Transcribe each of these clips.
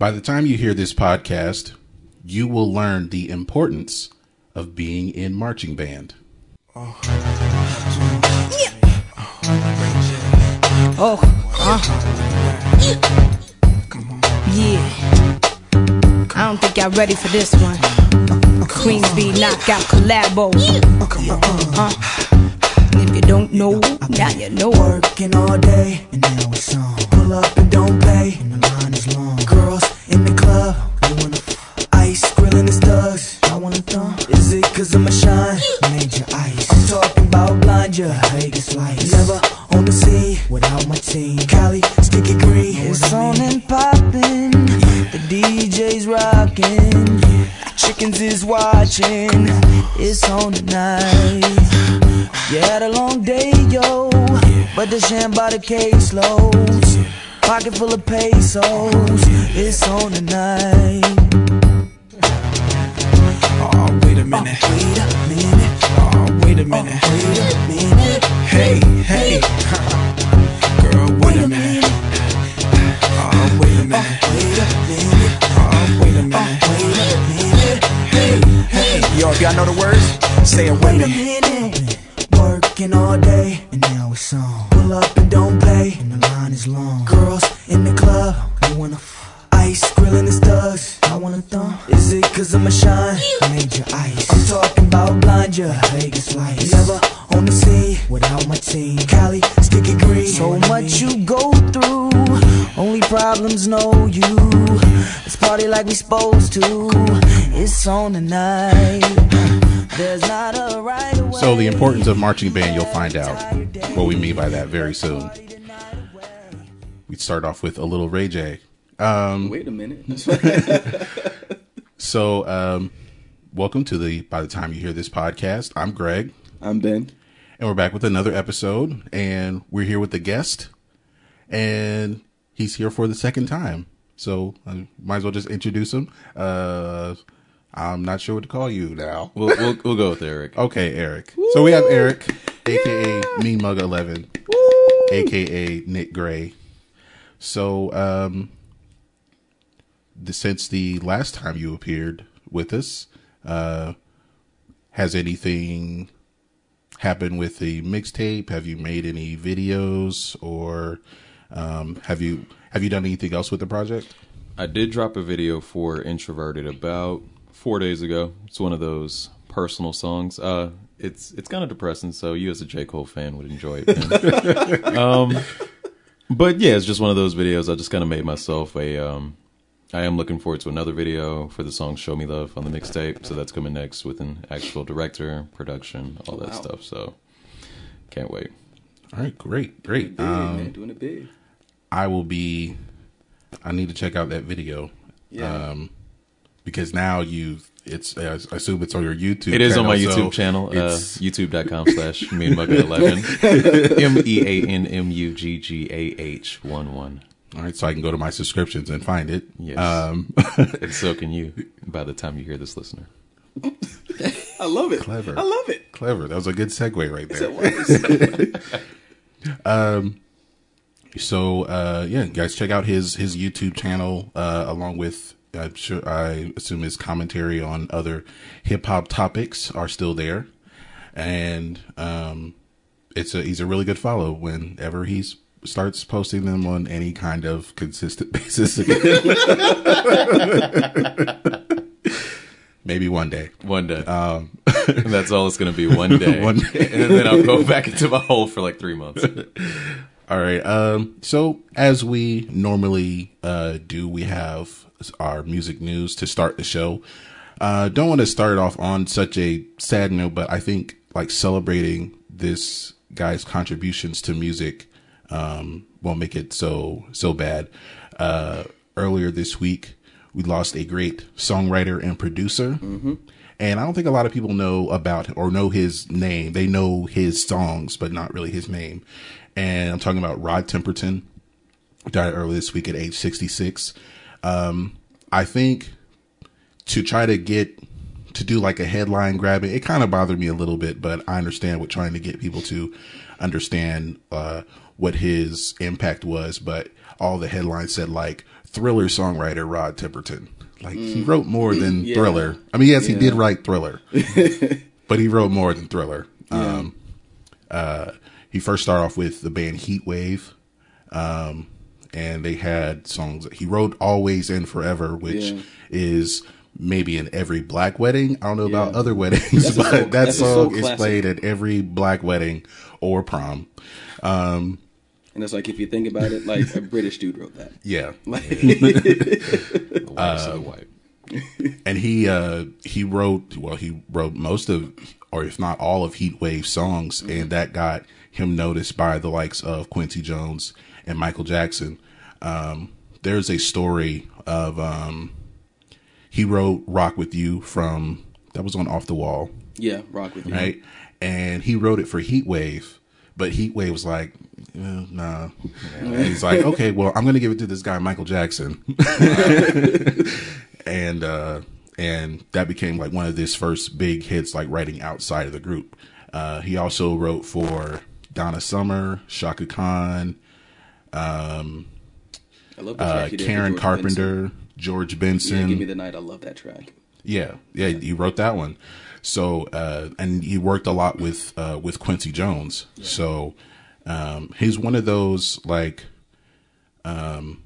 By the time you hear this podcast, you will learn the importance of being in marching band. Oh, Yeah. Oh. uh. Yeah. I don't think y'all ready for this one. Queensby knockout collabo. Uh, if you don't know, now you know. Working all day, and now it's on. Pull up and don't play, and the line is long. Sham by marching band, you'll find out what we mean by that very soon. We start off with a little Ray J. Wait a minute. So, um, welcome to the, by the time you hear this podcast, I'm Greg, I'm Ben. and we're back with another episode, and we're here with the guest, and he's here for the second time. So, I might as well just introduce him. Uh, I'm not sure what to call you now. We'll, we'll we'll go with Eric. Okay, Eric. So we have Eric, aka Mean Mug Eleven, aka Nick Gray. So, um, the, since the last time you appeared with us, uh, has anything happened with the mixtape? Have you made any videos, or um, have you have you done anything else with the project? I did drop a video for Introverted about four days ago. It's one of those personal songs. Uh, it's it's kind of depressing, so you as a J Cole fan would enjoy it. um, but yeah, it's just one of those videos. I just kind of made myself a. Um, I am looking forward to another video for the song "Show Me Love" on the mixtape, so that's coming next with an actual director, production, all that Wow. stuff. So can't wait. All right, great, great. Big, Um, man. Doing it big. I will be. I need to check out that video. Yeah. Um, because now you, it's. I assume it's on your YouTube. It is on my channel, so YouTube channel, uh, youtube.com slash meanmugger11. M E A N M U G G A H 1 1. all right, so I can go to my subscriptions and find it. Yes. Um, And so can you by the time you hear this listener. I love it. Clever. I love it. clever. That was a good segue right there. It was. So uh, yeah, guys, check out his his YouTube channel uh, along with I'm sure I assume his commentary on other hip hop topics are still there, and um, it's a he's a really good follow whenever he's starts posting them on any kind of consistent basis again. Maybe one day. One day. Um, that's all it's going to be one day. One day. and then I'll go back into my hole for like three months. All right. Um, so as we normally uh, do, we have our music news to start the show. Uh, don't want to start off on such a sad note, but I think like celebrating this guy's contributions to music um, won't make it so so bad. Uh, earlier this week, we lost a great songwriter and producer. And I don't think a lot of people know about or know his name. They know his songs, but not really his name. And I'm talking about Rod Temperton, died earlier this week at age 66. Um, I think to try to get to do like a headline grabbing, it kind of bothered me a little bit, but I understand what trying to get people to understand uh, what his impact was. But all the headlines said like Thriller songwriter Rod Temperton. Like he wrote more than Mm. Yeah. Thriller. I mean, yes, he did write Thriller, but he wrote more than Thriller. Um, uh, he first started off with the band Heat Wave, um, and they had songs. He wrote "Always and Forever," which Yeah. is maybe in every black wedding. I don't know about other weddings, That's but soul- that that's song is played at every black wedding or prom. Um, And it's like if you think about it, like a British dude wrote that. yeah, Like, The Uh, of white. and he uh he wrote well he wrote most of or if not all of heat wave songs and that got him noticed by the likes of quincy jones and michael jackson. Um there's a story of um he wrote rock with you from that was on off the wall. Yeah, rock with you. right? And he wrote it for heat wave but heat wave was like eh, nah. And he's like okay well i'm gonna give it to this guy michael jackson. And uh and that became like one of his first big hits like writing outside of the group. Uh he also wrote for donna summer Chaka Khan I love the uh karen carpenter Benson. george Yeah, benson give me the night. I love that track. Yeah, yeah, he wrote that one. So, uh, and he worked a lot with uh, with Quincy Jones. So, um, he's one of those like, um,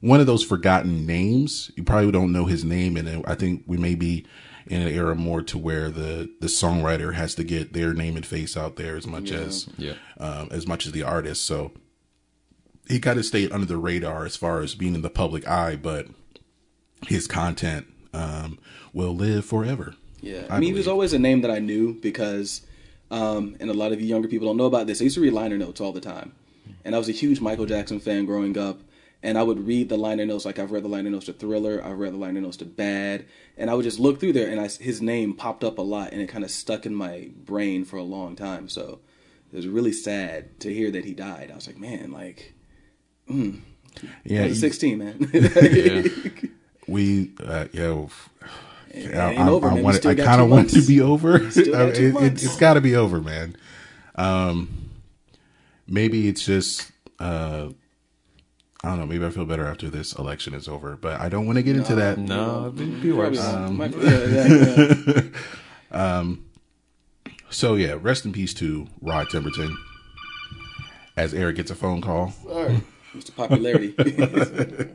one of those forgotten names. You probably don't know his name, and I think we may be in an era more to where the the songwriter has to get their name and face out there as much as Yeah. um, as much as the artist. So he kind of stayed under the radar as far as being in the public eye, but his content um, will live forever. Yeah, I I, mean, he was always a name that I knew because, um, and a lot of you younger people don't know about this. I used to read liner notes all the time, and I was a huge Michael Jackson fan growing up. And I would read the liner notes, like I've read the liner notes to Thriller, I've read the liner notes to Bad, and I would just look through there, and I, his name popped up a lot, and it kind of stuck in my brain for a long time. So it was really sad to hear that he died. I was like, man, like, Yeah, I was 16, man. Yeah. we uh, yo. It I, I, over, I man. We want, still I kind of want it to be over. Still got two it, has got to be over, man. Um, maybe it's just uh, I don't know. Maybe I feel better after this election is over, but I don't want to get into that. No, it'd be worse. Probably not. Um, yeah, yeah, yeah. Um, so yeah, rest in peace to Rod Temperton. As Eric gets a phone call, Sorry. Mr. Popularity.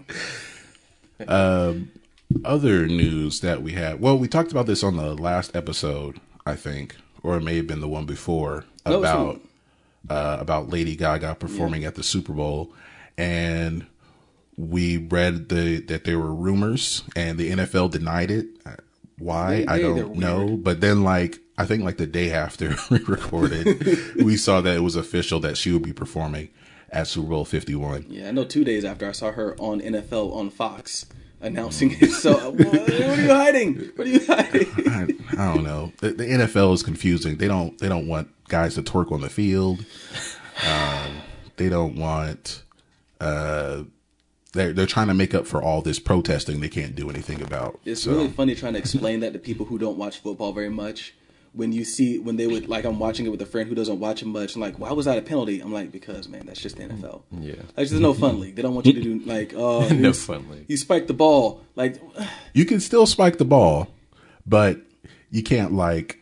Um, other news that we had. Well, we talked about this on the last episode, I think, or it may have been the one before No, about uh, about Lady Gaga performing at the Super Bowl, and we read the that there were rumors, and the NFL denied it. Uh, Why They- I don't know, but then like I think like the day after we recorded, we saw that it was official that she would be performing at Super Bowl Fifty One. yeah, I know two days after I saw her on NFL on Fox announcing it. So, what, what are you hiding? What are you hiding? I, I don't know. The, the NFL is confusing. They don't they don't want guys to twerk on the field. Um, they don't want. Uh, they're they're trying to make up for all this protesting they can't do anything about. It's So, really funny trying to explain that to people who don't watch football very much. When you see when they would like, I'm watching it with a friend who doesn't watch it much. I'm like, why was that a penalty? I'm like, because man, that's just the NFL. Yeah. like there's no fun league. They don't want you to do like, oh, No fun league. You spiked the ball. Like, you can still spike the ball, but you can't like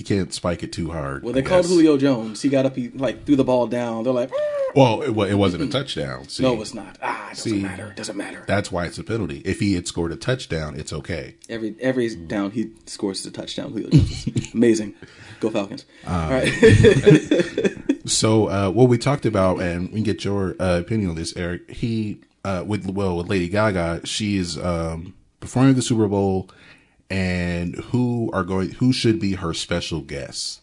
you can't spike it too hard. well, they I called guess. Julio Jones. He got up, he like threw the ball down. They're like, Well, it, it wasn't a touchdown. See, no, it's not. Ah, it doesn't See. matter. It doesn't matter. That's why it's a penalty. If he had scored a touchdown, it's okay. Every every down he scores is a touchdown. Julio Jones amazing. Go Falcons! Uh, All right. So, uh, what we talked about, and we can get your uh, opinion on this, Eric. He, uh, with well, with Lady Gaga, she's um, performing the Super Bowl, and who are going? Who should be her special guests?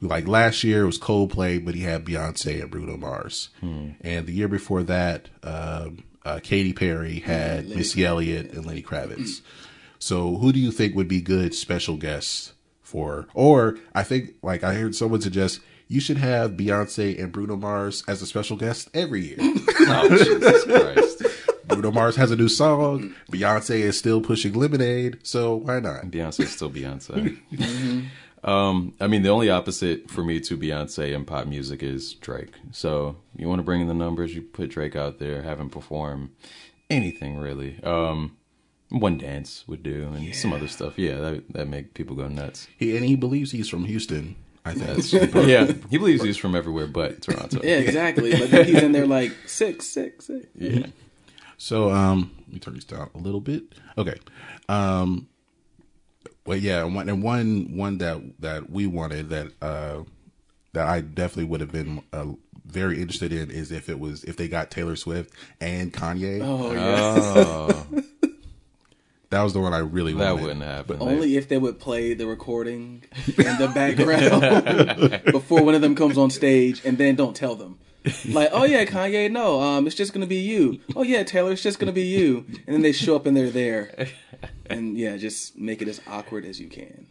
Like last year, it was Coldplay, but he had Beyonce and Bruno Mars, and the year before that, um, uh, Katy Perry had Missy Elliott and Lenny Kravitz. So, who do you think would be good special guests for? Or I think, like I heard someone suggest, you should have Beyonce and Bruno Mars as a special guest every year. Oh, Jesus Christ. Bruno Mars has a new song. Beyonce is still pushing Lemonade, so why not? Beyonce is still Beyonce. Um, I mean, the only opposite for me to Beyonce and pop music is Drake. So you want to bring in the numbers, you put Drake out there, have him perform anything really. Um, one dance would do, and some other stuff. Yeah, that that make people go nuts. He and he believes he's from Houston. I think. yeah, he believes he's from everywhere but Toronto. Yeah, exactly. But then he's in there like six, six, six. yeah. So um, let me turn this down a little bit. Okay. Um, well, yeah, and one and one one that that we wanted that uh that I definitely would have been uh, very interested in is if it was if they got Taylor Swift and Kanye. Oh yeah. Oh, That was the one I really that wanted. wouldn't happen. Only if they would play the recording in the background before one of them comes on stage, and then don't tell them. Like, oh yeah, Kanye, no, um, it's just gonna be you. Oh yeah, Taylor, it's just gonna be you. And then they show up and they're there, and yeah, just make it as awkward as you can.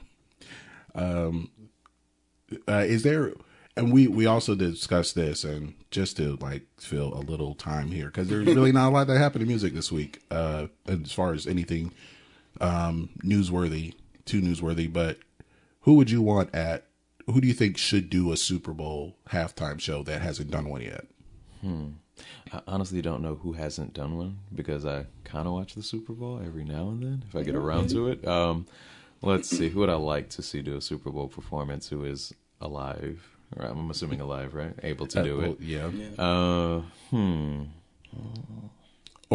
uh, is there and we we also discussed this and just to like fill a little time here because there's really not a lot that happened in music this week uh as far as anything um newsworthy too newsworthy but who would you want at who do you think should do a super bowl halftime show that hasn't done one yet I honestly don't know who hasn't done one because I kind of watch the Super Bowl every now and then if I get around to it. Um, let's see, who would I like to see do a Super Bowl performance who is alive? Or I'm assuming alive, right? Able to do Uh, well, it. yeah Uh, hmm.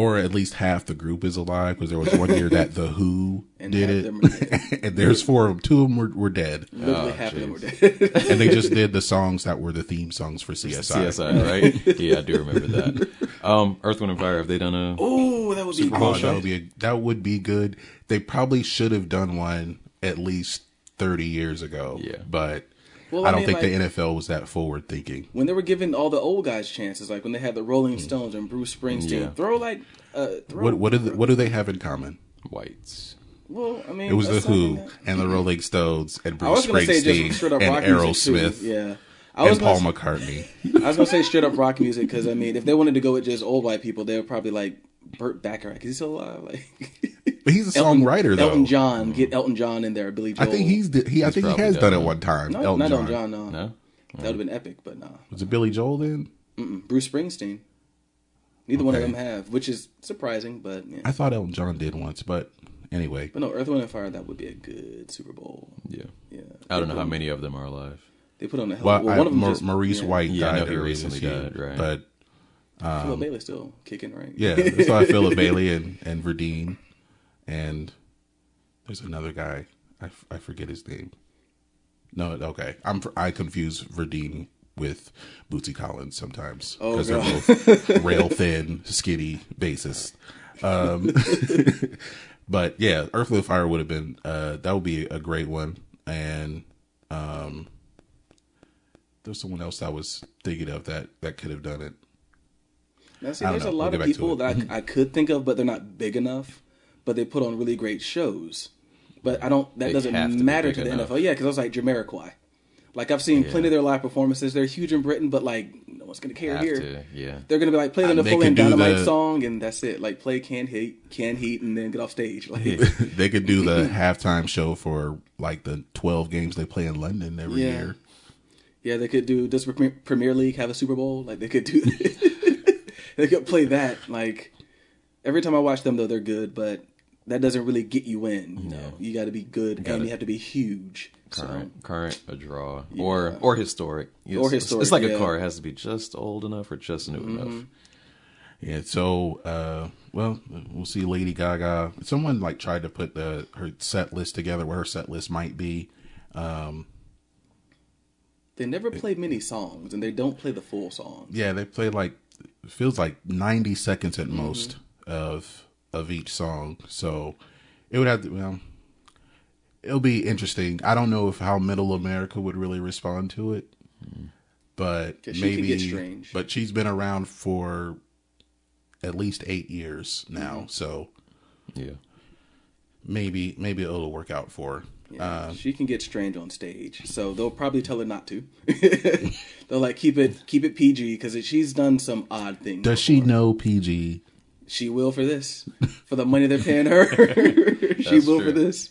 Or at least half the group is alive because there was one year that the who And did it them are dead. and there's four of them two of them were, were dead Literally Oh, half of them were dead. and they just did the songs that were the theme songs for CSI. CSI, right? yeah, I do remember that. Um, Earth, Wind, and Fire. Have they done a? oh, that would be Oh, cool. that would be a, that would be good. They probably should have done one at least thirty years ago. Yeah. but Well, I I don't mean, think the NFL was that forward thinking. when they were giving all the old guys chances, like when they had the Rolling Stones and Bruce Springsteen, Yeah. throw like, uh, throw. What what do they, what do they have in common? Whites. Well, I mean, It was the Who that- and the Rolling Stones and I Bruce was gonna say Springsteen just straight up and rock music Aerosmith too. Yeah, I was and Paul gonna, McCartney. I was gonna say straight up rock music because I mean, if they wanted to go with just old white people, they would probably like Burt Bacharach. Is he still alive? Like, But he's a Elton- songwriter though. Elton John, get Elton John in there. Billy Joel. I Joel. think he's di- he. I He's think he probably has done done it it. one time. no, Elton not John. Elton John. No, No. that would have been epic, but no. Was it Billy Joel then? Mm-mm. Bruce Springsteen. Neither one of Okay. them have, which is surprising, but yeah. I thought Elton John did once, but anyway. But no, Earth, Wind, and Fire. That would be a good Super Bowl. Yeah. Yeah, I don't They know how many of them are alive. They put on the hell. Well, Well, I, one of them Mar- just Maurice yeah. White Yeah, I know died he earlier recently year, died, right. but Philip Bailey's still kicking, right? Um, Yeah, it's like Philip Bailey and and Verdine, and there's another guy. I, f- I forget his name. No, okay, I'm I confuse Verdine with Bootsy Collins sometimes Oh, because they're both rail thin, skinny bassists. Um, but yeah, Earth Wind Fire would have been uh, that would be a great one, and um, there's someone else I was thinking of that that could have done it. Now, see, there's know. a We'll lot of people that I, I could think of, but they're not big enough. But they put on really great shows. But I don't. That They doesn't have to matter to the enough. NFL. Yeah, because I was like Jamiroquai. Like I've seen plenty of their live performances. They're huge in Britain, but like no one's gonna care Have here. to, yeah. They're gonna be like play the uh, they Napoleon Dynamite the- song, and that's it. Like play Canned Heat, Canned Heat, and then get off stage. Like they could do the halftime show for like the 12 games they play in London every Yeah. year. Yeah, they could do. Does Premier- Premier League have a Super Bowl? Like they could do. they could play that. Like every time I watch them, though, they're good, but that doesn't really get you in. You know, you got to be good and Gotta- you have to be huge. Current, current, a draw, or or historic, It's- Or historic, It's like yeah. a car; it has to be just old enough or just new enough. Yeah, so uh well, we'll see Lady Gaga. Someone like tried to put the her set list together where her set list might be. Um, They never play many songs, and they don't play the full song. Yeah, they play like feels like 90 seconds at most of of each song. So it would have to well it'll be interesting. I don't know if how Middle America would really respond to it. but she maybe get strange. but she's been around for at least 8 years now. So Yeah, maybe maybe it'll work out for her. Yeah, Uh, she can get strange on stage, so they'll probably tell her not to. they'll like keep it keep it PG because she's done some odd things. does she know PG? She will for this, for the money they're paying her. she will true. for this.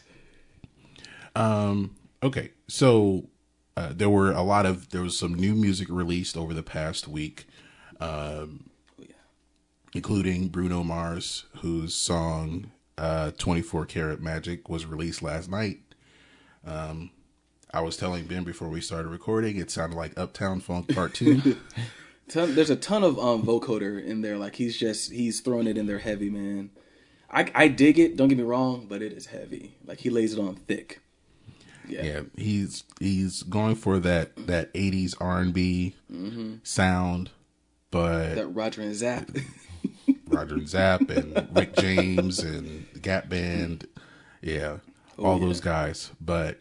Um. Okay, so uh, there were a lot of there was some new music released over the past week, um, including Bruno Mars, whose song uh, "24 Karat Magic" was released last night. Um, I was telling Ben before we started recording, it sounded like Uptown Funk Part Two. Ton, there's a ton of um, vocoder in there. Like he's just he's throwing it in there heavy, man. I I dig it. Don't get me wrong, but it is heavy. Like he lays it on thick. Yeah. yeah, he's he's going for that that '80s R&B sound, but That Roger and Zapp. Roger and Zapp and Rick James and Gap Band. Yeah, all yeah. those guys. But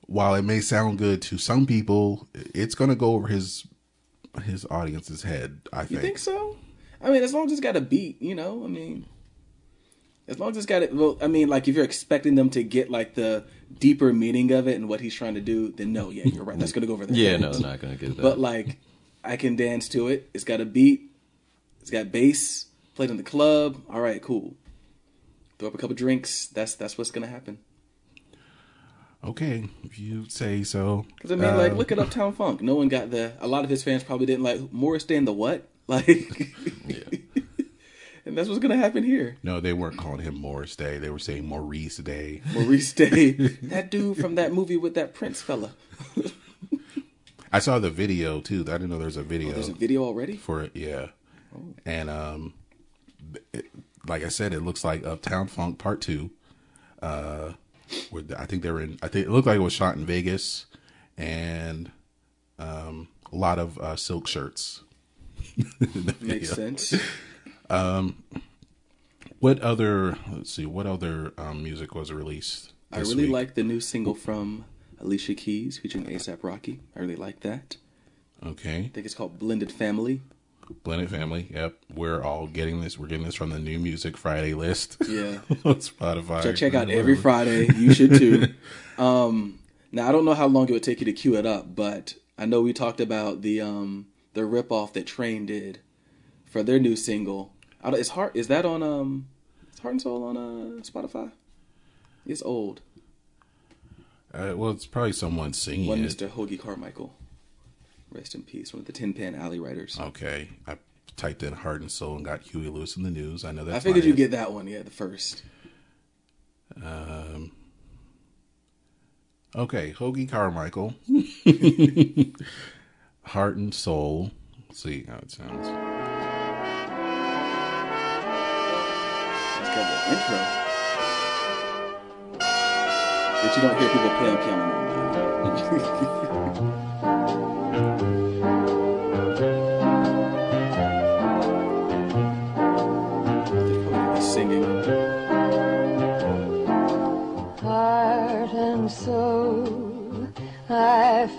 while it may sound good to some people, it's going to go over his his audience's head, I think. You think so? I mean, as long as it's got a beat, you know. I mean, as long as it's got it. Well, I mean, like if you're expecting them to get like the deeper meaning of it and what he's trying to do, then no, yeah, you're right. That's gonna go over their Yeah, heads. no, they're not gonna get that. But like, I can dance to it. It's got a beat. It's got bass. Played in the club. All right, cool. Throw up a couple drinks. That's that's what's gonna happen. Okay, if you say so. Because I mean, like, look at Uptown Funk. No one got the. A lot of his fans probably didn't like Morris Day and the what? Like, and that's what's gonna happen here. No, they weren't calling him Morris Day. They were saying Maurice Day. Maurice Day, that dude from that movie with that Prince fella. I saw the video too. I didn't know there was a video. Oh, There's a video already. for it. Yeah, and um, it, like I said, it looks like Uptown Funk Part Two. Uh, I think they were in. I think it looked like it was shot in Vegas, and um, a lot of uh, silk shirts. Makes sense. What other? Let's see. What other um, music was released? I really week? like the new single from Alicia Keys featuring ASAP Rocky. I really like that. Okay, I think it's called Blended Family. Blended Family. Yep, we're all getting this. We're getting this from the new Music Friday list. Yeah. on Spotify. So check out every Friday. You should too. um, now I don't know how long it would take you to queue it up, but I know we talked about the um the ripoff that Train did for their new single. I don't, is heart is that on um is Heart and Soul on uh Spotify? It's old. Uh, well, it's probably someone singing One. Mr. Hoagy Carmichael. Rest in peace. One of the Tin Pan Alley writers. Okay, I typed in "Heart and Soul" and got Huey Lewis in the news. I know that's. I figured you'd get that one, yeah, the first. Um. Okay, Hoagy Carmichael, "Heart and Soul." Let's see how it sounds. It's got the intro. But you don't hear people play on piano.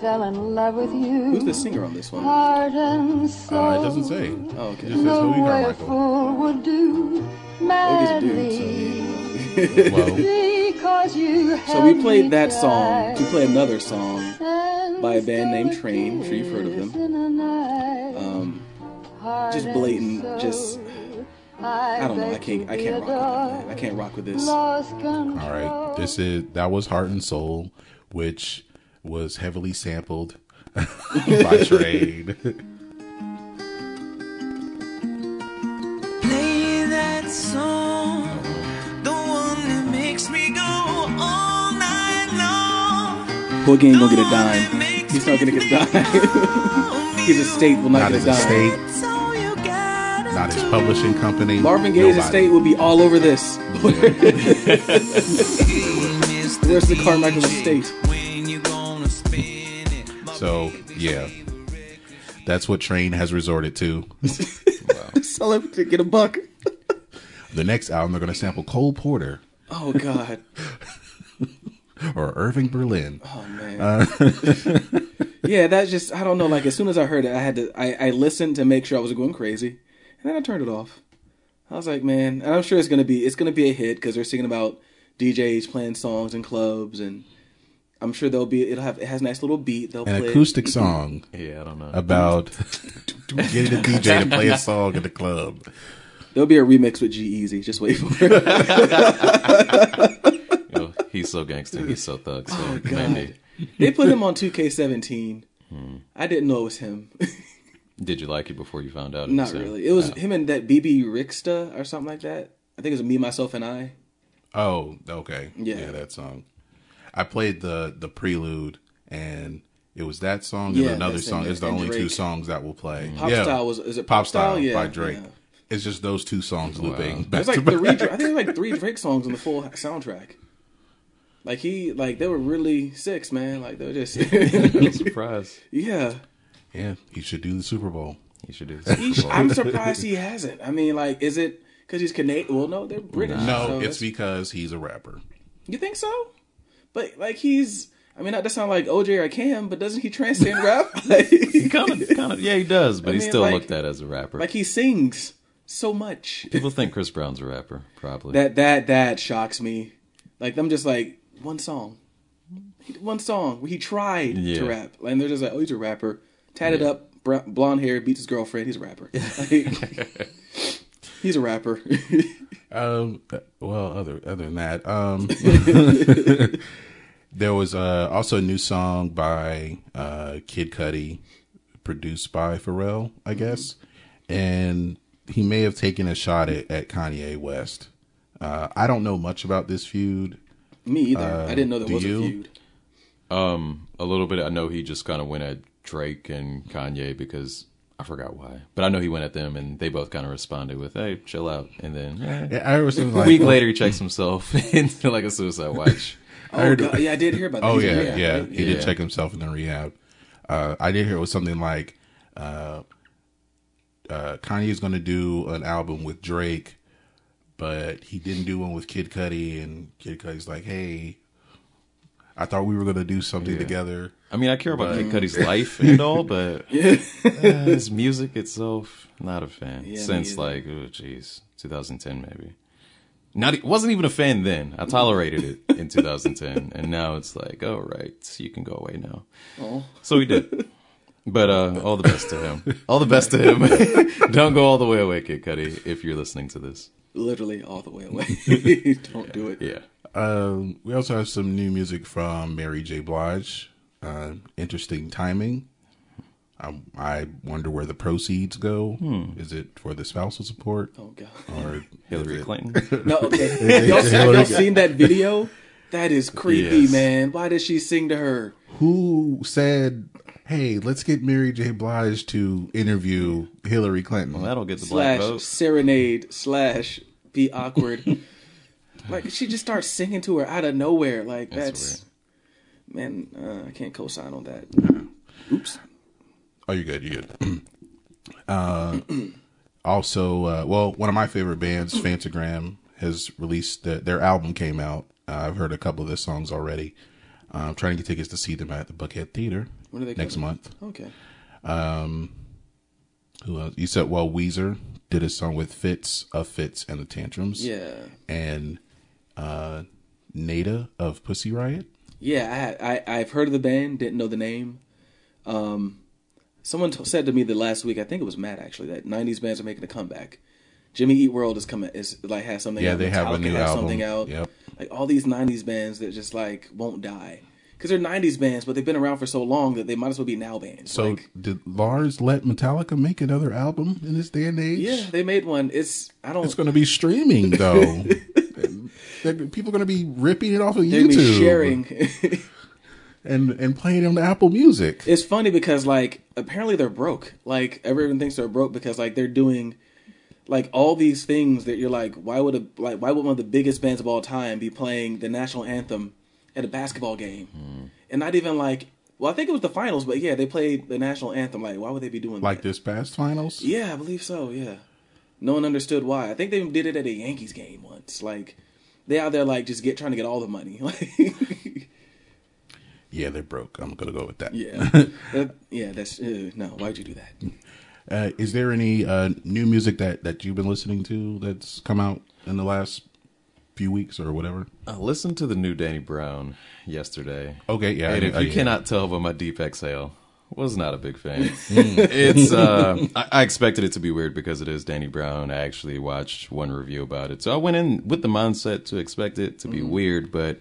fell in love with you. Who's the singer on this one? Heart and soul. Uh, it doesn't say. Oh, okay. It just says The Hoagy way a Carmichael. fool would do Hoagy's a dude, madly. Because you So we played that song. tied We play another song. by a band named Train. I'm sure you've heard of them. kiss in the night. Um, just blatant, just- I don't know. I can't. I can't rock with that. I can't rock with this. All right. This is that was "Heart and Soul," which was heavily sampled by Trade. Play that song, the one that makes me go all night long. Boogie ain't gonna get a dime. He's not gonna get a dime. His estate will not, Not get a dime. estate, That's all you gotta not his publishing company. Marvin Gaye's nobody. estate will be all over this. Mr. Where's the Carmichael estate? So yeah, that's what Train has resorted to. Sell it to get a buck. The next album, they're going to sample Cole Porter Oh God. or Irving Berlin. Oh man. Uh, yeah, that's just I don't know. Like as soon as I heard it, I had to I, I listened to make sure I was going crazy, and then I turned it off. I was like, man, and I'm sure it's gonna be it's gonna be a hit because they're singing about DJs playing songs in clubs, and I'm sure there'll be it'll have it has a nice little beat. They'll An play acoustic song Yeah, I don't know. about getting a DJ to play a song at the club. There'll be a remix with G-Eazy. Just wait for it. You know, he He's so gangster. He's so thug. So Oh, God. They put him on 2K17. Hmm. I didn't know it was him. Did you like it before you found out? Not really. It was Oh. him and that Bebe Rexha or something like that. I think it was Me, Myself, and I. Oh, okay. Yeah. that song. I played the the prelude, and it was that song Yeah, and another song. It's the And only two songs that will play. Pop yeah. Style was is it Pop Pop, Style? Style Yeah, by Drake. yeah. It's just those two songs looping. back There's like to back. three. I think there's like three Drake songs on the full soundtrack. Like he, like they were really six, man. Like they were just, I'm surprised. yeah. Yeah, he should do the Super Bowl. He should do this. He sh- I'm surprised he hasn't. I mean, like, is it because he's Canadian? Well, no, they're British. No, so it's that's- because he's a rapper. you think so? But like he's. I mean, not to sound like OJ or Cam, but doesn't he transcend rap? Like, kind of, kind of. Yeah, he does, but I he's mean, still like- looked at as a rapper. like he sings so much. People think Chris Brown's a rapper, probably. That that that shocks me. Like I'm just like one song, one song. He tried Yeah. to rap, and they're just like, oh, he's a rapper, tatted up, br- blonde hair, beats his girlfriend. He's a rapper. Like, he's a rapper. Um, well, other other than that, um, there was uh, also a new song by uh, Kid Cudi, produced by Pharrell, I guess, and he may have taken a shot at, at Kanye West. Uh, I don't know much about this feud. me either. I didn't know there was you? a feud. Um, a little bit. I know he just kind of went at Drake and Kanye because I forgot why, but I know he went at them, and they both kind of responded with, "Hey, chill out." And then eh, Yeah, I was a week later, he checks himself into like a suicide watch. Oh God, yeah, I did hear about that. Oh He's yeah, rehab, yeah. right? He Yeah. did check himself in the rehab. Uh, I did hear it was something like uh, uh, Kanye's going to do an album with Drake, but he didn't do one with Kid Cudi, and Kid Cudi's like, "Hey, I thought we were going to do something Yeah. together." I mean, I care about Kid Cudi's life and all, but uh, his music itself, not a fan. Yeah, Since like, oh jeez, 2010 maybe. Not wasn't even a fan then. I tolerated it in 2010, and now it's like, oh right, you can go away now. Oh. So he did. But uh, all the best to him. All the best to him. Don't go all the way away, Kid Cudi, if you're listening to this. Literally all the way away. Don't do it. Yeah. Um, we also have some new music from Mary J. Blige. Uh, interesting timing. I, I wonder where the proceeds go. Is it for the spousal support Oh God. or Hillary Clinton. No, okay. Y'all, have y'all seen that video? That is creepy, Yes. man. Why did she sing to her? who said, "Hey, let's get Mary J. Blige to interview Hillary Clinton"? Well, that'll get the black slash vote. serenade slash be awkward. like she just starts singing to her out of nowhere. Like That's that's, man, uh, I can't co-sign on that. Oops. oh, you're good. You're good. uh, also, uh, well, one of my favorite bands, Phantogram, has released the, their album. Came out. Uh, I've heard a couple of their songs already. Uh, I'm trying to get tickets to see them at the Buckhead Theater When are they next coming? month. Okay. Who else? You said, well, Weezer did a song with Fitz of Fitz and the Tantrums. Yeah. And uh, Nada of Pussy Riot. Yeah, I, I i've heard of the band, didn't know the name. Um, someone t- said to me that last week, I think it was Matt actually, that '90s bands are making a comeback. Jimmy Eat World is coming, is like has something. Yeah, out. they have a new album. Something out. Yep. Like all these '90s bands that just like won't die because they're '90s bands, but they've been around for so long that they might as well be now bands. So like, did Lars let Metallica make another album in this day and age? yeah, they made one. It's I don't. It's going to be streaming though. People are going to be ripping it off of they're YouTube, be sharing. and and playing it on Apple Music. it's funny because like apparently they're broke. Like everyone thinks they're broke because like they're doing like all these things that you're like, why would a like why would one of the biggest bands of all time be playing the national anthem at a basketball game, hmm. and not even like well I think it was the finals, but yeah they played the national anthem. Like why would they be doing like that? this past finals. Yeah, I believe so. Yeah, no one understood why. I think they did it at a Yankees game once. Like they out there like just get trying to get all the money. Like Yeah, they're broke. I'm going to go with that. yeah, That- yeah. That's uh, no. Why'd you do that? Uh, is there any uh, new music that that you've been listening to that's come out in the last few weeks or whatever? I listened to the new Danny Brown yesterday. Okay, yeah. and I- if I- you yeah. cannot tell by my deep exhale, was not a big fan. it's uh, I, I expected it to be weird because it is Danny Brown. I actually watched one review about it, so I went in with the mindset to expect it to be weird, but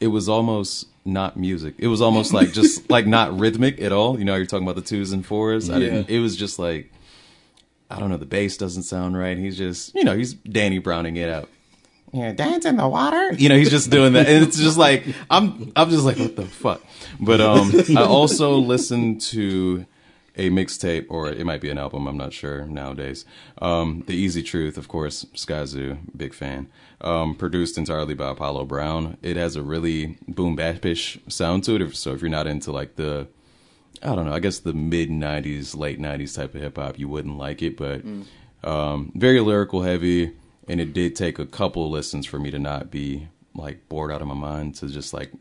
it was almost not music. It was almost like just like not rhythmic at all. You know, you're talking about the twos and fours. I didn't. It was just like I don't know. The bass doesn't sound right. He's just you know he's Danny Browning it out. Yeah, dance in the water. You know, he's just doing that, and it's just like I'm. I'm just like, what the fuck. But um, I also listened to a mixtape, or it might be an album. I'm not sure nowadays. Um, the Easy Truth, of course, Skyzoo, big fan. Um, produced entirely by Apollo Brown. It has a really boom bapish sound to it. So if you're not into like the I don't know. I guess the mid '90s, late '90s type of hip hop, you wouldn't like it, but um, very lyrical heavy, and it did take a couple listens for me to not be like bored out of my mind to just like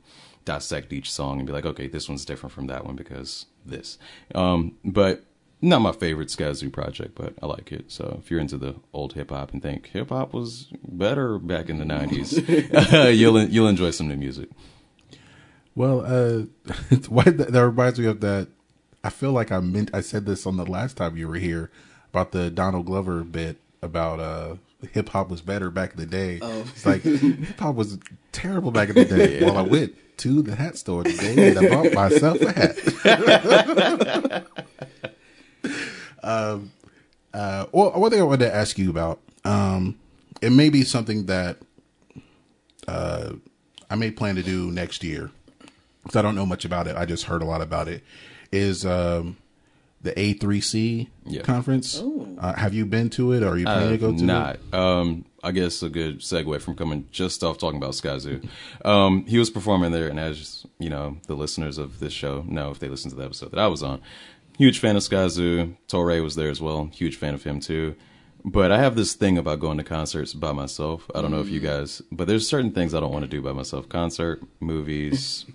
dissect each song and be like, okay, this one's different from that one because this. Um, but not my favorite Skyzoo project, but I like it. So if you're into the old hip hop and think hip hop was better back in the '90s, you'll you'll enjoy some new music. Well, uh, why that, that reminds me of that. I feel like I meant I said this on the last time you were here about the Donald Glover bit about uh hip hop was better back in the day. It's like hip hop was terrible back in the day. Well, I went to the hat store today and I bought myself a hat. um, uh, well, one thing I wanted to ask you about, um, it may be something that uh, I may plan to do next year because I don't know much about it. I just heard a lot about it. Is um, the A3C Yeah. conference? Uh, have you been to it, or are you planning to go to not. it? Um, I guess a good segue from coming just off talking about Skyzoo. Um, he was performing there, and as you know, the listeners of this show know if they listen to the episode that I was on. Huge fan of Skyzoo. Torae was there as well. Huge fan of him too. But I have this thing about going to concerts by myself. I don't know if you guys, but there's certain things I don't want to do by myself. Concert, movies,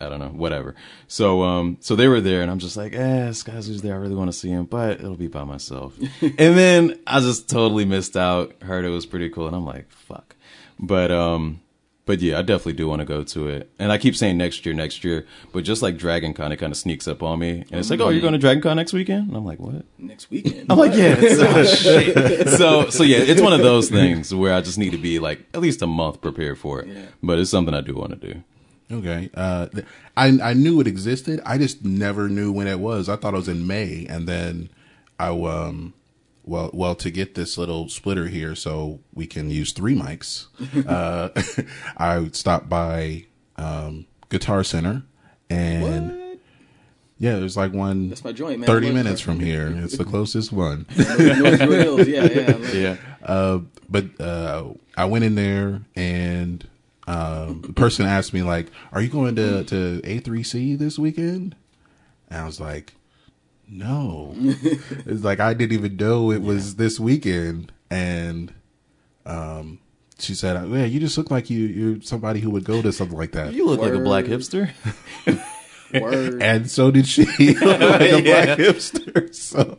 I don't know, whatever. So, um, so they were there, and I'm just like, eh, Skyzoo's there. I really want to see him, but it'll be by myself. and then I just totally missed out. Heard it was pretty cool, and I'm like, fuck. But, um, but yeah, I definitely do want to go to it. And I keep saying next year, next year, but just like Dragon Con, it kind of sneaks up on me, and it's like, oh, you're going to Dragon Con next weekend? And I'm like, what? Next weekend. I'm like, yeah, it's, oh, shit. So, so yeah, it's one of those things where I just need to be like at least a month prepared for it. Yeah. But it's something I do want to do. Okay. Uh, I I knew it existed. I just never knew when it was. I thought it was in May, and then I um, well, well, to get this little splitter here, so we can use three mics. uh, I stopped by um, Guitar Center, and What? yeah, there's like one That's my joint, man. thirty love minutes from here. It's the closest one. North Hills. Yeah, yeah. I love it. Yeah. Uh, but uh, I went in there and um, the person asked me like, "Are you going to to A3C this weekend?" And I was like, "No." it's like I didn't even know it was this weekend, and um, she said, "Yeah, you just look like you you're somebody who would go to something like that." You look like a black hipster. Word. and so did she, like a black hipster. So,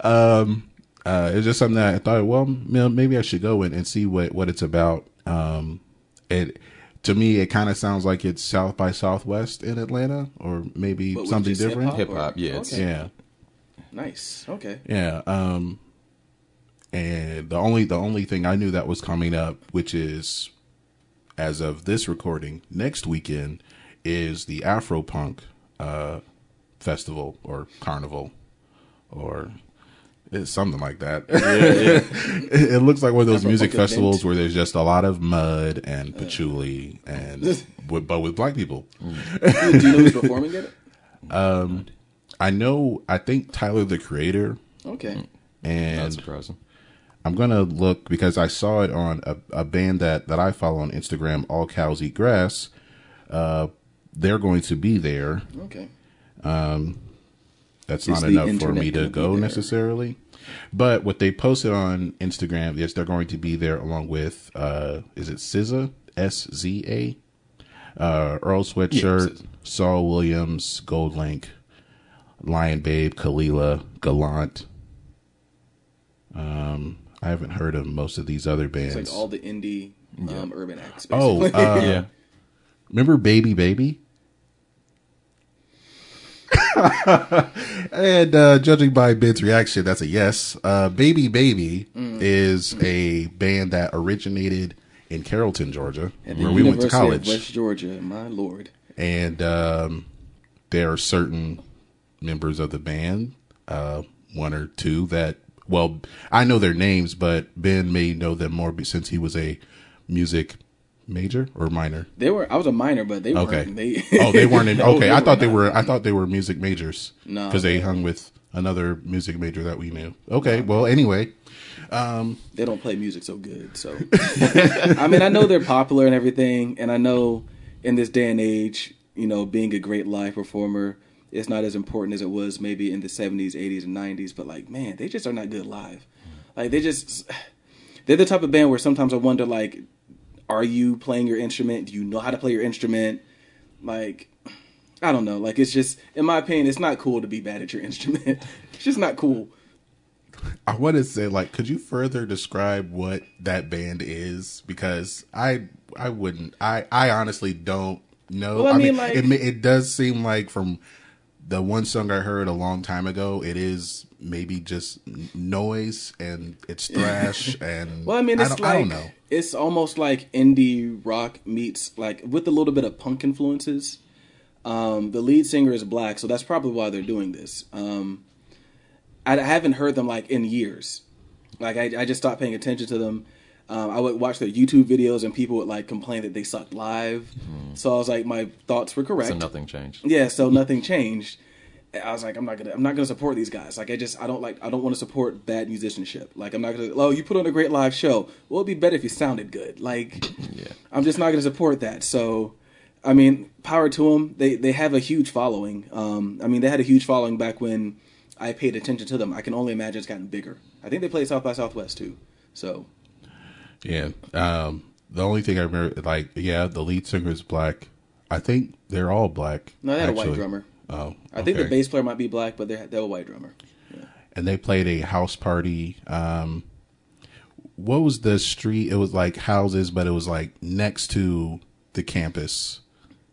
um, uh, it's just something that I thought, well, you know, maybe I should go and, and see what, what it's about. Um, it, to me, it kind of sounds like it's South by Southwest in Atlanta, or maybe But something different. hip-hop? Hip hop, yeah. It's, Okay. Yeah, Nice. Okay. yeah. Um, and the only the only thing I knew that was coming up, which is as of this recording next weekend, is the Afropunk uh, festival or carnival, or it's something like that. it, it looks like one of those Afropunk music event. festivals where there's just a lot of mud and patchouli, and with, but with black people. Mm. Do you know who's performing at it? Um, I know. I think Tyler the Creator Okay. not and surprising. I'm gonna look because I saw it on a, a band that that I follow on Instagram. All cows eat grass. Uh, they're going to be there. Okay. Um, That's not enough for me to go necessarily. But what they posted on Instagram is they're going to be there along with uh, is it SZA S Z A, uh, Earl Sweatshirt, SZA. Saul Williams, Gold Link, Lion Babe, Kalila, Gallant. Um, I haven't heard of most of these other bands. It's like all the indie um, urban acts. oh, uh, yeah. Remember Baby Baby? and uh, judging by Ben's reaction, that's a yes. Uh, Baby Baby is a band that originated in Carrollton, Georgia, At where we went to college. West Georgia, my lord. and um, there are certain members of the band, uh, one or two that, well, I know their names, but Ben may know them more since he was a music major or minor. They were. I was a minor, but they Okay. weren't. They, oh, they weren't in. Okay, I thought they were. I thought they were music majors. No. because they hung with another music major that we knew. Okay, well, anyway, Um, They don't play music so good. So, I mean, I know they're popular and everything, and I know in this day and age, you know, being a great live performer is not as important as it was maybe in the '70s, '80s, and '90s. But like, man, they just are not good live. Like, they just they're the type of band where sometimes I wonder, like, are you playing your instrument? Do you know how to play your instrument? Like, I don't know. Like, it's just, in my opinion, it's not cool to be bad at your instrument. it's just not cool. I want to say, like, could you further describe what that band is? Because I, I wouldn't. I, I honestly don't know. Well, I mean, like- it, it does seem like from the one song I heard a long time ago, it is maybe just noise and it's thrash and. Well, I mean, it's don't, like I don't know. it's almost like indie rock meets like with a little bit of punk influences. Um, the lead singer is black, so that's probably why they're doing this. Um, I, I haven't heard them like in years. Like I, I just stopped paying attention to them. Um, I would watch their YouTube videos, and people would like complain that they sucked live. So I was like, my thoughts were correct. So nothing changed. Yeah, so nothing changed. I was like, I'm not gonna, I'm not gonna support these guys. Like, I just, I don't like, I don't want to support bad musicianship. Like, I'm not gonna. Oh, you put on a great live show. Well, it'd be better if you sounded good. Like, Yeah. I'm just not gonna support that. So, I mean, power to them. They they have a huge following. Um, I mean, they had a huge following back when I paid attention to them. I can only imagine it's gotten bigger. I think they played South by Southwest too. So, Yeah. Um, the only thing I remember, like, yeah, the lead singer is black. I think they're all black. no, they had a white drummer. Oh, I think the bass player might be black, but they're, they have a white drummer. and they played a house party. Um, what was the street? It was like houses, but it was like next to the campus.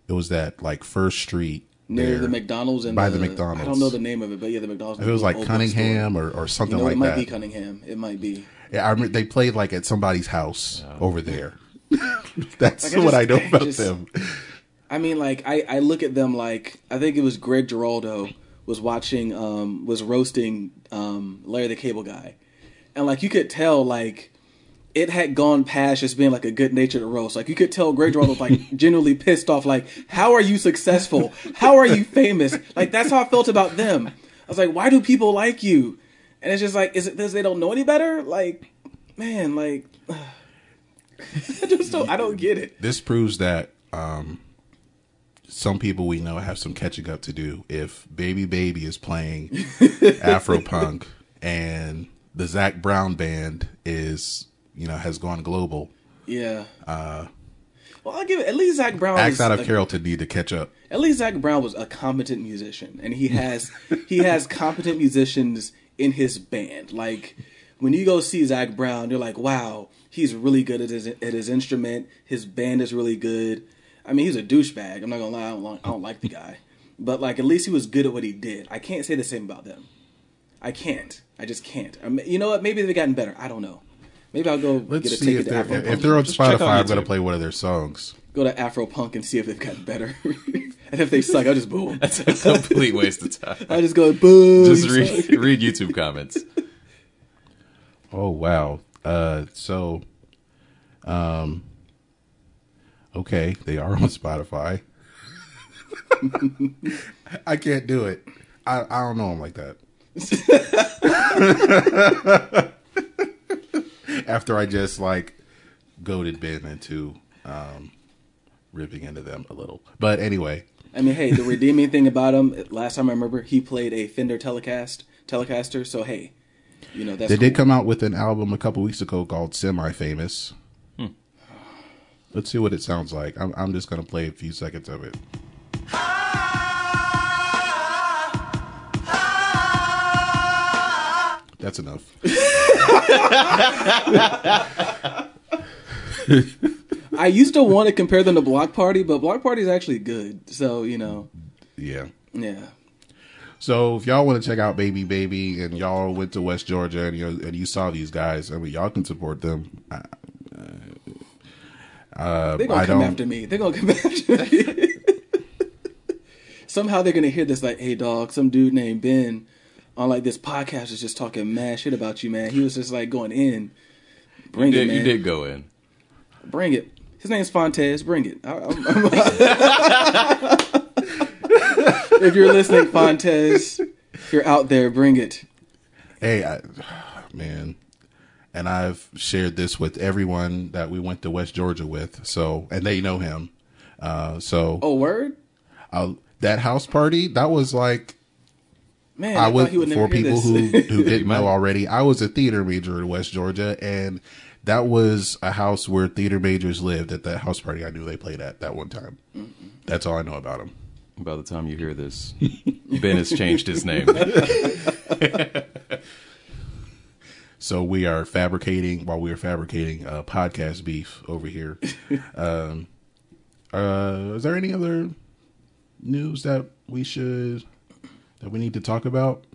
It was that like first street Near there. the McDonald's and by the I McDonald's. I don't know the name of it, but yeah, the McDonald's. It was like Cunningham or, or something You know, like that. it might that. be Cunningham. It might be. Yeah, I remember they played like at somebody's house over there. That's Like, I what just- I know I about just- them. I mean, like I, I look at them like I think it was Greg Giraldo was watching um was roasting um Larry the Cable Guy, and like you could tell like it had gone past just being like a good natured roast. Like you could tell Greg Giraldo was like genuinely pissed off. Like how are you successful? How are you famous? Like that's how I felt about them. I was like, why do people like you? And it's just like, is it because they don't know any better? Like, man, like I just don't. I don't get it. This proves that um, some people we know have some catching up to do. If Baby Baby is playing Afro punk and the Zac Brown band is, you know, has gone global, Yeah. Uh, well, I'll give it. At least Zac Brown. acts out of a- Carrollton need to catch up. At least Zac Brown was a competent musician, and he has he has competent musicians in his band. Like when you go see Zac Brown, you're like, wow, he's really good at his at his instrument. His band is really good. I mean, he's a douchebag. I'm not gonna lie. I don't, like, I don't like the guy, but like at least he was good at what he did. I can't say the same about them. I can't. I just can't. I mean, you know what? Maybe they've gotten better. I don't know. Maybe I'll go Let's get a see ticket if to they're, Afro if they're on Spotify. I'm to play one of their songs. Go to Afro Punk and see if they've gotten better. and if they suck, I'll just boo 'em. That's a complete waste of time. I just go boo. Just read read YouTube comments. Oh wow. Uh so um okay, they are on Spotify. I can't do it. I, I don't know them like that. After I just like goaded Ben into um ripping into them a little. But anyway, I mean, hey, the redeeming thing about him. Last time I remember, he played a Fender Telecast Telecaster. So hey, you know that's they did come out with an album a couple weeks ago called Semi Famous. Hmm. Let's see what it sounds like. I'm, I'm just going to play a few seconds of it. That's enough. I used to want to compare them to Bloc Party, but Bloc Party is actually good. So you know, Yeah. yeah. So if y'all want to check out Baby Baby and y'all went to West Georgia and you and you saw these guys, I mean y'all can support them. I, Uh, They're gonna I come don't. after me. They're gonna come after me. Somehow they're gonna hear this like, hey dog, some dude named Ben on like this podcast is just talking mad shit about you, man. He was just like going in. Bring You it, did, man. you did go in. Bring it. His name's Fontez. Bring it. I- I'm- I'm- if you're listening, Fontez, if you're out there, bring it. Hey, I, man, and I've shared this with everyone that we went to West Georgia with. So, and they know him. Uh, so Oh, word, uh, that house party that was like man. I I, was he would for people who who didn't know already. I was a theater major in West Georgia, and that was a house where theater majors lived. At that house party, I knew they played at that one time. That's all I know about him. By the time you hear this, Ben has changed his name. So we are fabricating while we are fabricating uh, podcast beef over here. um, uh, is there any other news that we should that we need to talk about?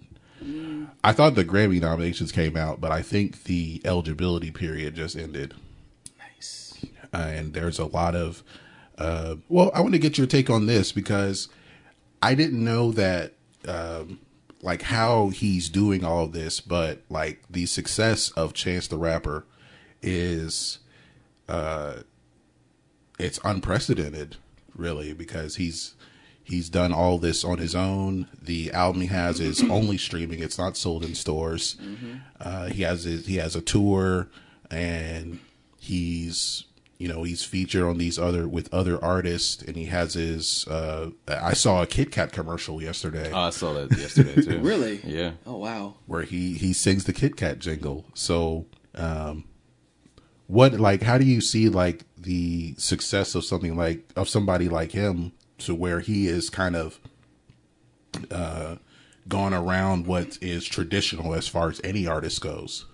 I thought the Grammy nominations came out, but I think the eligibility period just ended. Nice. Uh, and there's a lot of uh, well i want to get your take on this because i didn't know that um, like how he's doing all this but like the success of chance the rapper is uh it's unprecedented really because he's he's done all this on his own the album he has is only streaming it's not sold in stores uh he has his, he has a tour and he's you know he's featured on these other with other artists and he has his uh i saw a kit kat commercial yesterday Oh, I saw that yesterday too. Really? Yeah. Oh wow. where he he sings the Kit Kat jingle. So, um, what like how do you see like the success of something like of somebody like him to where he is kind of uh gone around what is traditional as far as any artist goes?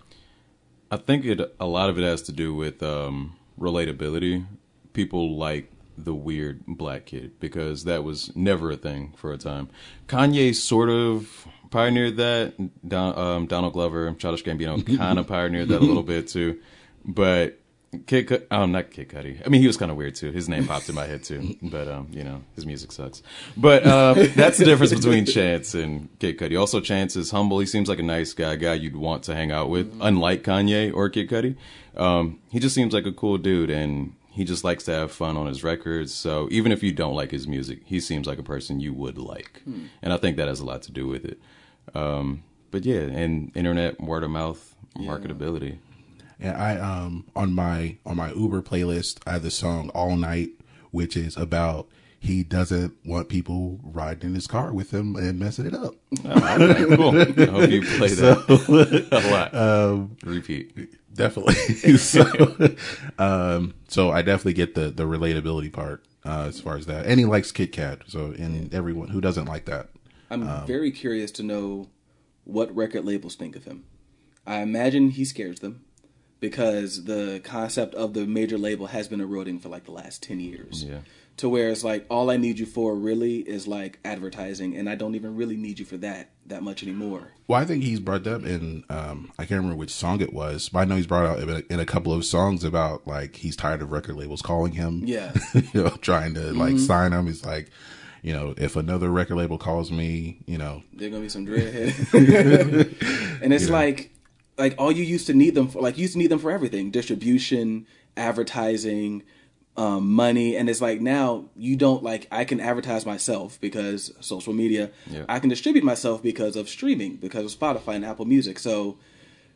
I think it a lot of it has to do with um, relatability. People like the weird black kid because that was never a thing for a time. Kanye sort of pioneered that. Don, um, Donald Glover, Childish Gambino kind of pioneered that a little bit too. But Kid, oh, not Kid Cudi. I mean, he was kind of weird too. His name popped in my head too. But um, you know, his music sucks. But uh, that's the difference between Chance and Kid Cudi. Also, Chance is humble. He seems like a nice guy, guy you'd want to hang out with. Unlike Kanye or Kid Cudi, um, he just seems like a cool dude, and he just likes to have fun on his records. So even if you don't like his music, he seems like a person you would like, and I think that has a lot to do with it. Um, but yeah, and internet word of mouth marketability. And I um on my on my Uber playlist, I have the song "All Night," which is about he doesn't want people riding in his car with him and messing it up. Okay, cool. I hope you play that a lot. Repeat. Definitely. so, um, so I definitely get the the relatability part uh, as far as that. And he likes Kit Kat, so and everyone who doesn't like that. I'm Um, very curious to know what record labels think of him. I imagine he scares them because the concept of the major label has been eroding for like the last 10 years. Yeah. To where it's like all I need you for really is like advertising and I don't even really need you for that that much anymore. Well, I think he's brought up in um, I can't remember which song it was, but I know he's brought out in a, in a couple of songs about like he's tired of record labels calling him, Yeah. you know, trying to like sign him. He's like, you know, if another record label calls me, you know, They're gonna be some dreadhead. and it's like like all you used to need them for like you used to need them for everything. Distribution, advertising, um, money. And it's like now you don't like I can advertise myself because social media. Yeah. I can distribute myself because of streaming, because of Spotify and Apple Music. So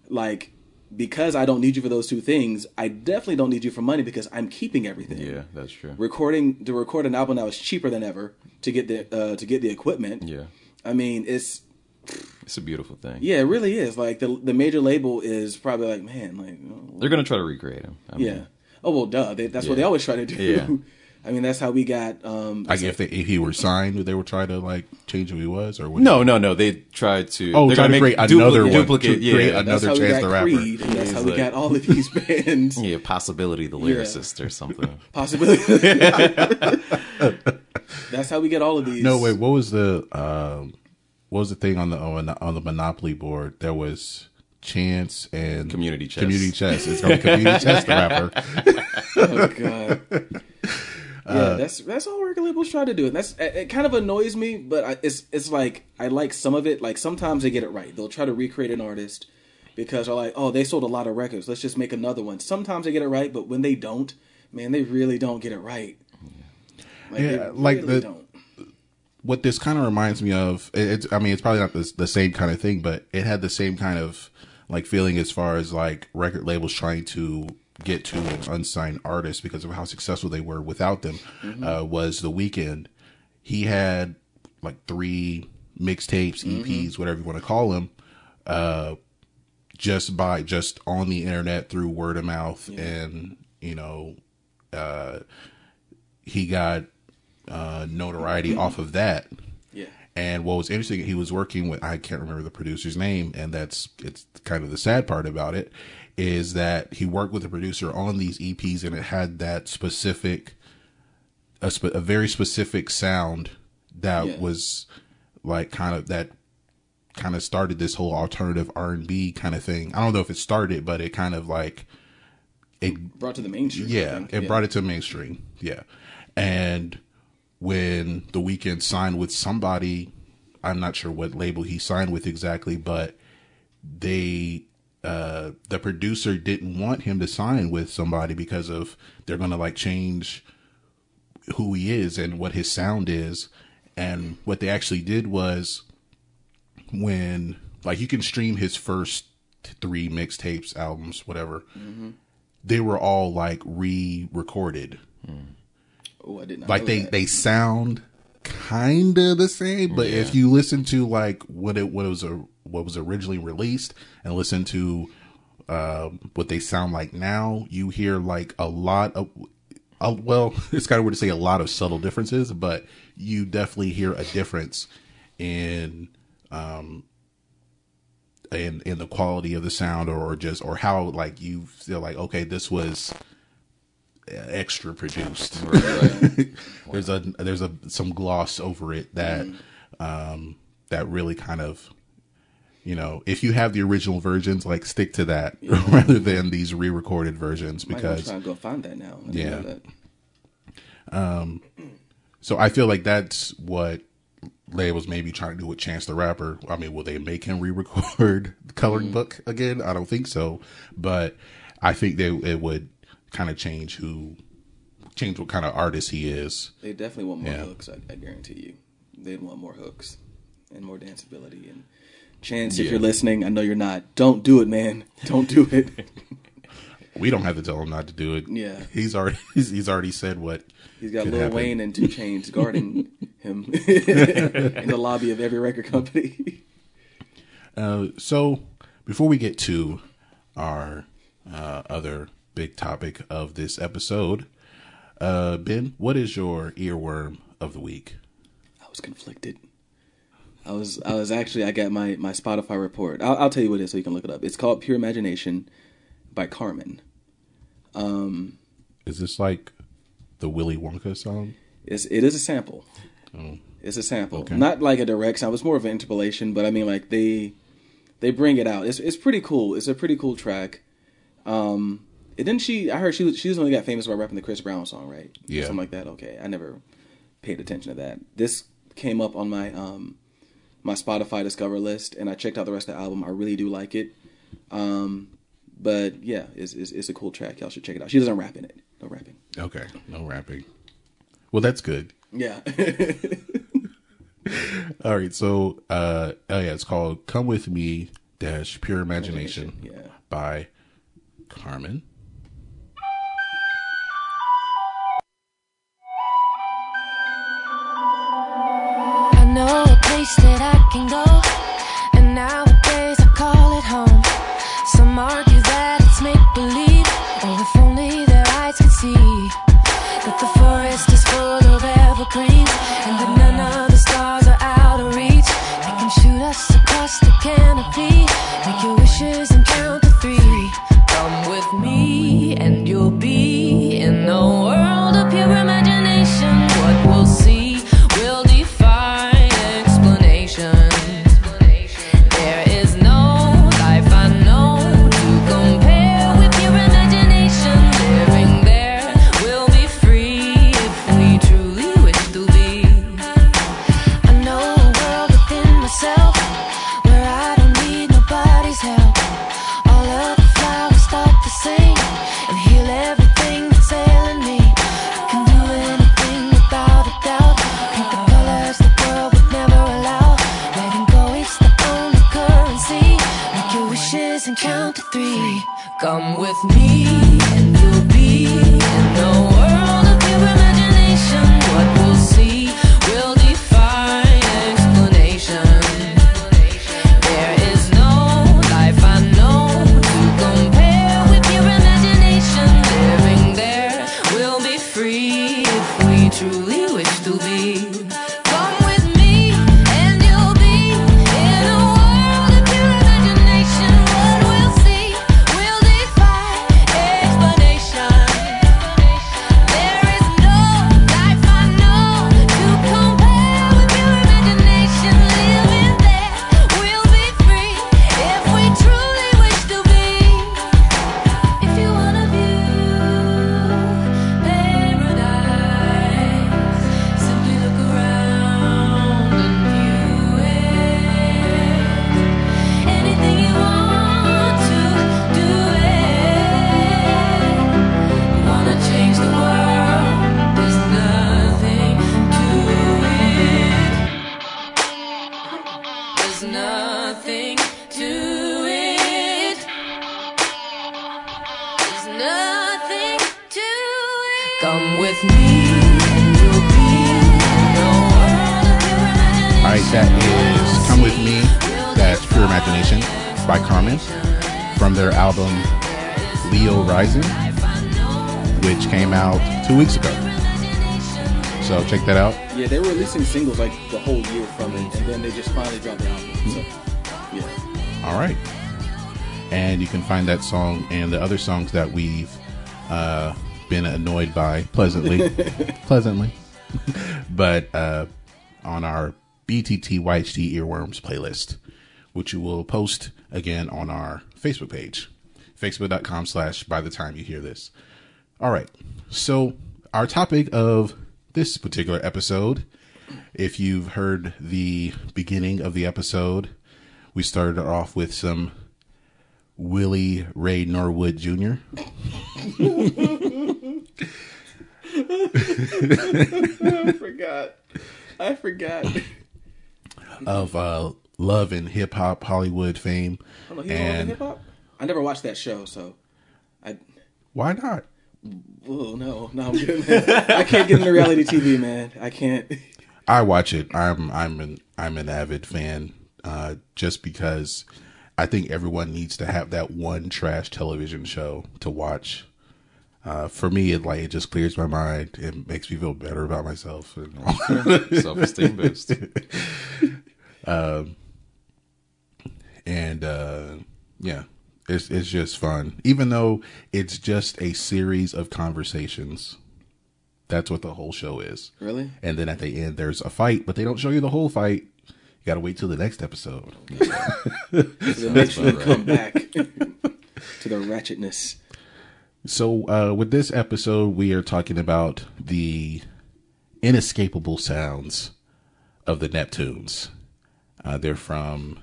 like because I don't need you for those two things, I definitely don't need you for money because I'm keeping everything Yeah, that's true. recording to record an album now is cheaper than ever to get the uh, to get the equipment. Yeah. I mean, it's It's a beautiful thing. yeah, it really is. Like the the major label is probably like, man, like oh, They're gonna try to recreate him. I mean, yeah. Oh well, duh. They, that's what they always try to do. Yeah. I mean, that's how we got. Um, like if they, if he were signed, would they were trying to like change who he was or what? No, no, no. They tried to. Oh, they're try gonna make create another one, duplicate. to Yeah, create that's- that's another how we Chance got the Rapper. Creed. and That's He's how we like- got all of these bands. yeah, possibility the lyricist or something. Possibility. that's how we get all of these. No, wait. What was the um, what was the thing on the on the, on the Monopoly board? There was Chance and Community chest. Community chest. It's going to be community chest. The rapper. oh god. Yeah, uh, that's that's all record labels try to do, and that's it, it kind of annoys me. But I, it's it's like I like some of it. Like sometimes they get it right. They'll try to recreate an artist because they're like, oh, they sold a lot of records. Let's just make another one. Sometimes they get it right, but when they don't, man, they really don't get it right. Like, Yeah, they like really the- don't. What this kind of reminds me of it's i mean it's probably not the, the same kind of thing but it had the same kind of like feeling as far as like record labels trying to get to an unsigned artist because of how successful they were without them uh, was the Weeknd he had like three mixtapes eps whatever you want to call them uh, just by just on the internet through word of mouth and you know uh, he got uh, notoriety off of that Yeah, and what was interesting, he was working with I can't remember the producer's name, and that's it's kind of the sad part about it is that he worked with the producer on these EPs, and it had that specific, a, a very specific sound that Yeah. was like kind of that kind of started this whole alternative R and B kind of thing. I don't know if it started, but it kind of like it brought to the mainstream. Yeah, it brought it to mainstream. Yeah. And when the Weeknd signed with somebody, I'm not sure what label he signed with exactly, but they uh the producer didn't want him to sign with somebody because of they're gonna like change who he is and what his sound is. And what they actually did was when like you can stream his first three mixtapes, albums, whatever they were all like re-recorded. Oh, I did not. Like they that. they sound kind of the same, but if you listen to like what it what it was a what was originally released and listen to um, what they sound like now, you hear like a lot of. Uh, well, it's kind of weird to say a lot of subtle differences, but you definitely hear a difference in um in in the quality of the sound or just or how like you feel like okay this was extra produced there's a there's a some gloss over it that mm-hmm. um that really kind of you know if you have the original versions like stick to that rather than these re-recorded versions because try and go find that now. Yeah. that. Um, so I feel like that's what labels maybe trying to do with Chance the Rapper. I mean, will they make him re-record the coloring mm. book again? I don't think so, but I think they it would kind of change who, change what kind of artist he is. They definitely want more Yeah. hooks. I, I guarantee you. They'd want more hooks and more danceability. And Chance, if you're listening, I know you're not. Don't do it, man. Don't do it. We don't have to tell him not to do it. Yeah. he's already he's, he's already said what He's got Lil happen. Wayne and 2 Chainz guarding him in the lobby of every record company. Uh, so before we get to our uh, other big topic of this episode, uh, Ben, what is your earworm of the week? I was conflicted. I was I was actually I got my my Spotify report. I'll, I'll tell you what it is so you can look it up. It's called Pure Imagination by Carmen. Is this like the Willy Wonka song? It's it is a sample. Oh. It's a sample, Okay. not like a direct sound. It's more of an interpolation, but I mean like they they bring it out. It's it's pretty cool. It's a pretty cool track. Um, then she I heard she was she was only got famous by rapping the Chris Brown song, right? Yeah. something like that. Okay, I never paid attention to that. This came up on my um my Spotify Discover list, and I checked out the rest of the album. I really do like it. Um, but yeah, it's, it's it's a cool track. Y'all should check it out. She doesn't rap in it. No rapping. Okay, no rapping. Well, that's good. Yeah. All right, so uh, oh yeah, it's called "Come with Me" dash Pure Imagination Yeah. by Carmen. Know a place that I can go, and nowadays I call it home. Some argue that it's make believe, or if only their eyes could see that the forest is full of evergreens, and that none of the stars are out of reach. They can shoot us across the canopy, make your wishes and count and count to three. Come with me and you'll be in no find that song and the other songs that we've uh, been annoyed by pleasantly, pleasantly, but uh, on our BTT YHD Earworms playlist, which you will post again on our Facebook page, facebook.com slash by the time you hear this. All right. So our topic of this particular episode, if you've heard the beginning of the episode, we started off with some Willie Ray Norwood Jr. I forgot. I forgot. of uh, love and hip hop Hollywood fame. I don't know, he's And hip hop. I never watched that show, so I. why not? Oh no, no, I'm good. Man. I can't get into reality TV, man. I can't. I watch it. I'm I'm an I'm an avid fan. Uh, just because I think everyone needs to have that one trash television show to watch. Uh, for me, it like it just clears my mind. It makes me feel better about myself. And Self esteem boost. and uh, yeah, it's it's just fun. Even though it's just a series of conversations, that's what the whole show is. Really? And then at the end, there's a fight, but they don't show you the whole fight. You got to wait till the next episode. So it makes you come back to the ratchetness. So uh, with this episode, we are talking about the inescapable sounds of the Neptunes. Uh, they're from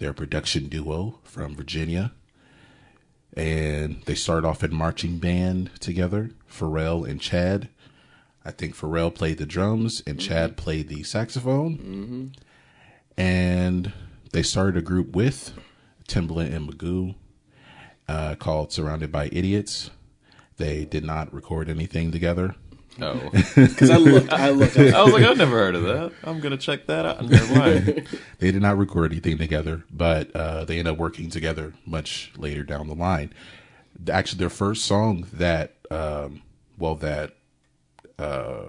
their production duo from Virginia, and they start off in marching band together. Pharrell and Chad. I think Pharrell played the drums and Chad played the saxophone. And they started a group with Timbaland and Magoo uh, called Surrounded by Idiots. They did not record anything together. Oh. Because I looked, I looked. I was I was like, I've never heard of that. I'm going to check that out. Never mind. They did not record anything together, but uh, they ended up working together much later down the line. Actually, their first song that, um, well, that uh,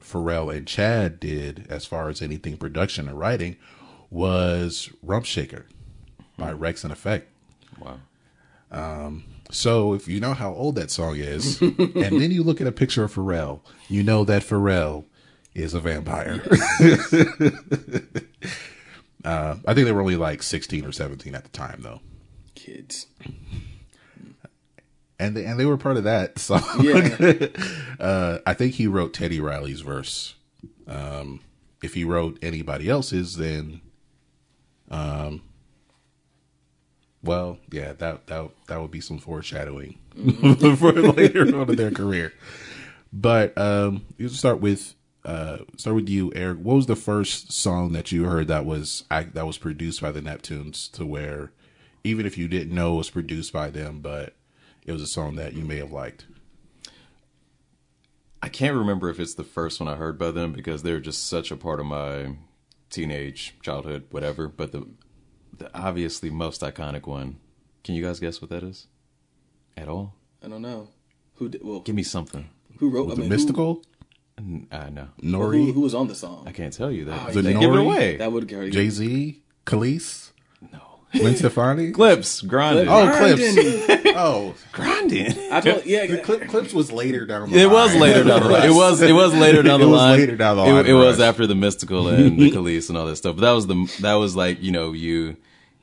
Pharrell and Chad did, as far as anything production or writing, was Rump Shaker by Wreckx-n-Effect. Wow. Um, So if you know how old that song is, and then you look at a picture of Pharrell, you know that Pharrell is a vampire. uh, I think they were only like 16 or 17 at the time, though. kids. And they, and they were part of that song. Yeah. uh, I think he wrote Teddy Riley's verse. Um, if he wrote anybody else's, then, um, well, yeah, that that that would be some foreshadowing for later on in their career. But um, you start with uh, start with you, Eric. What was the first song that you heard that was act- that was produced by the Neptunes? To where, even if you didn't know it was produced by them, but it was a song that you may have liked. I can't remember if it's the first one I heard by them because they're just such a part of my teenage childhood, whatever. But the, the obviously most iconic one. Can you guys guess what that is? At all? I don't know who. Did, well, Give me something. who wrote? Was I it mean, Mystikal? N- I know. Who, N.O.R.E., who, who was on the song? I can't tell you that. Oh, they the give it away. That would already. Jay Z, Kelis, no. Gwen Stefani. Clipse, grinding. Oh, Clipse. Grinding. Oh, grinding. I told, yeah, the clip, Clipse was later down the line. It line. was later down the line. It was it was later down the It was later down the line It, for was after the Mystikal and the Kelis and all that stuff. But that was the that was like you know you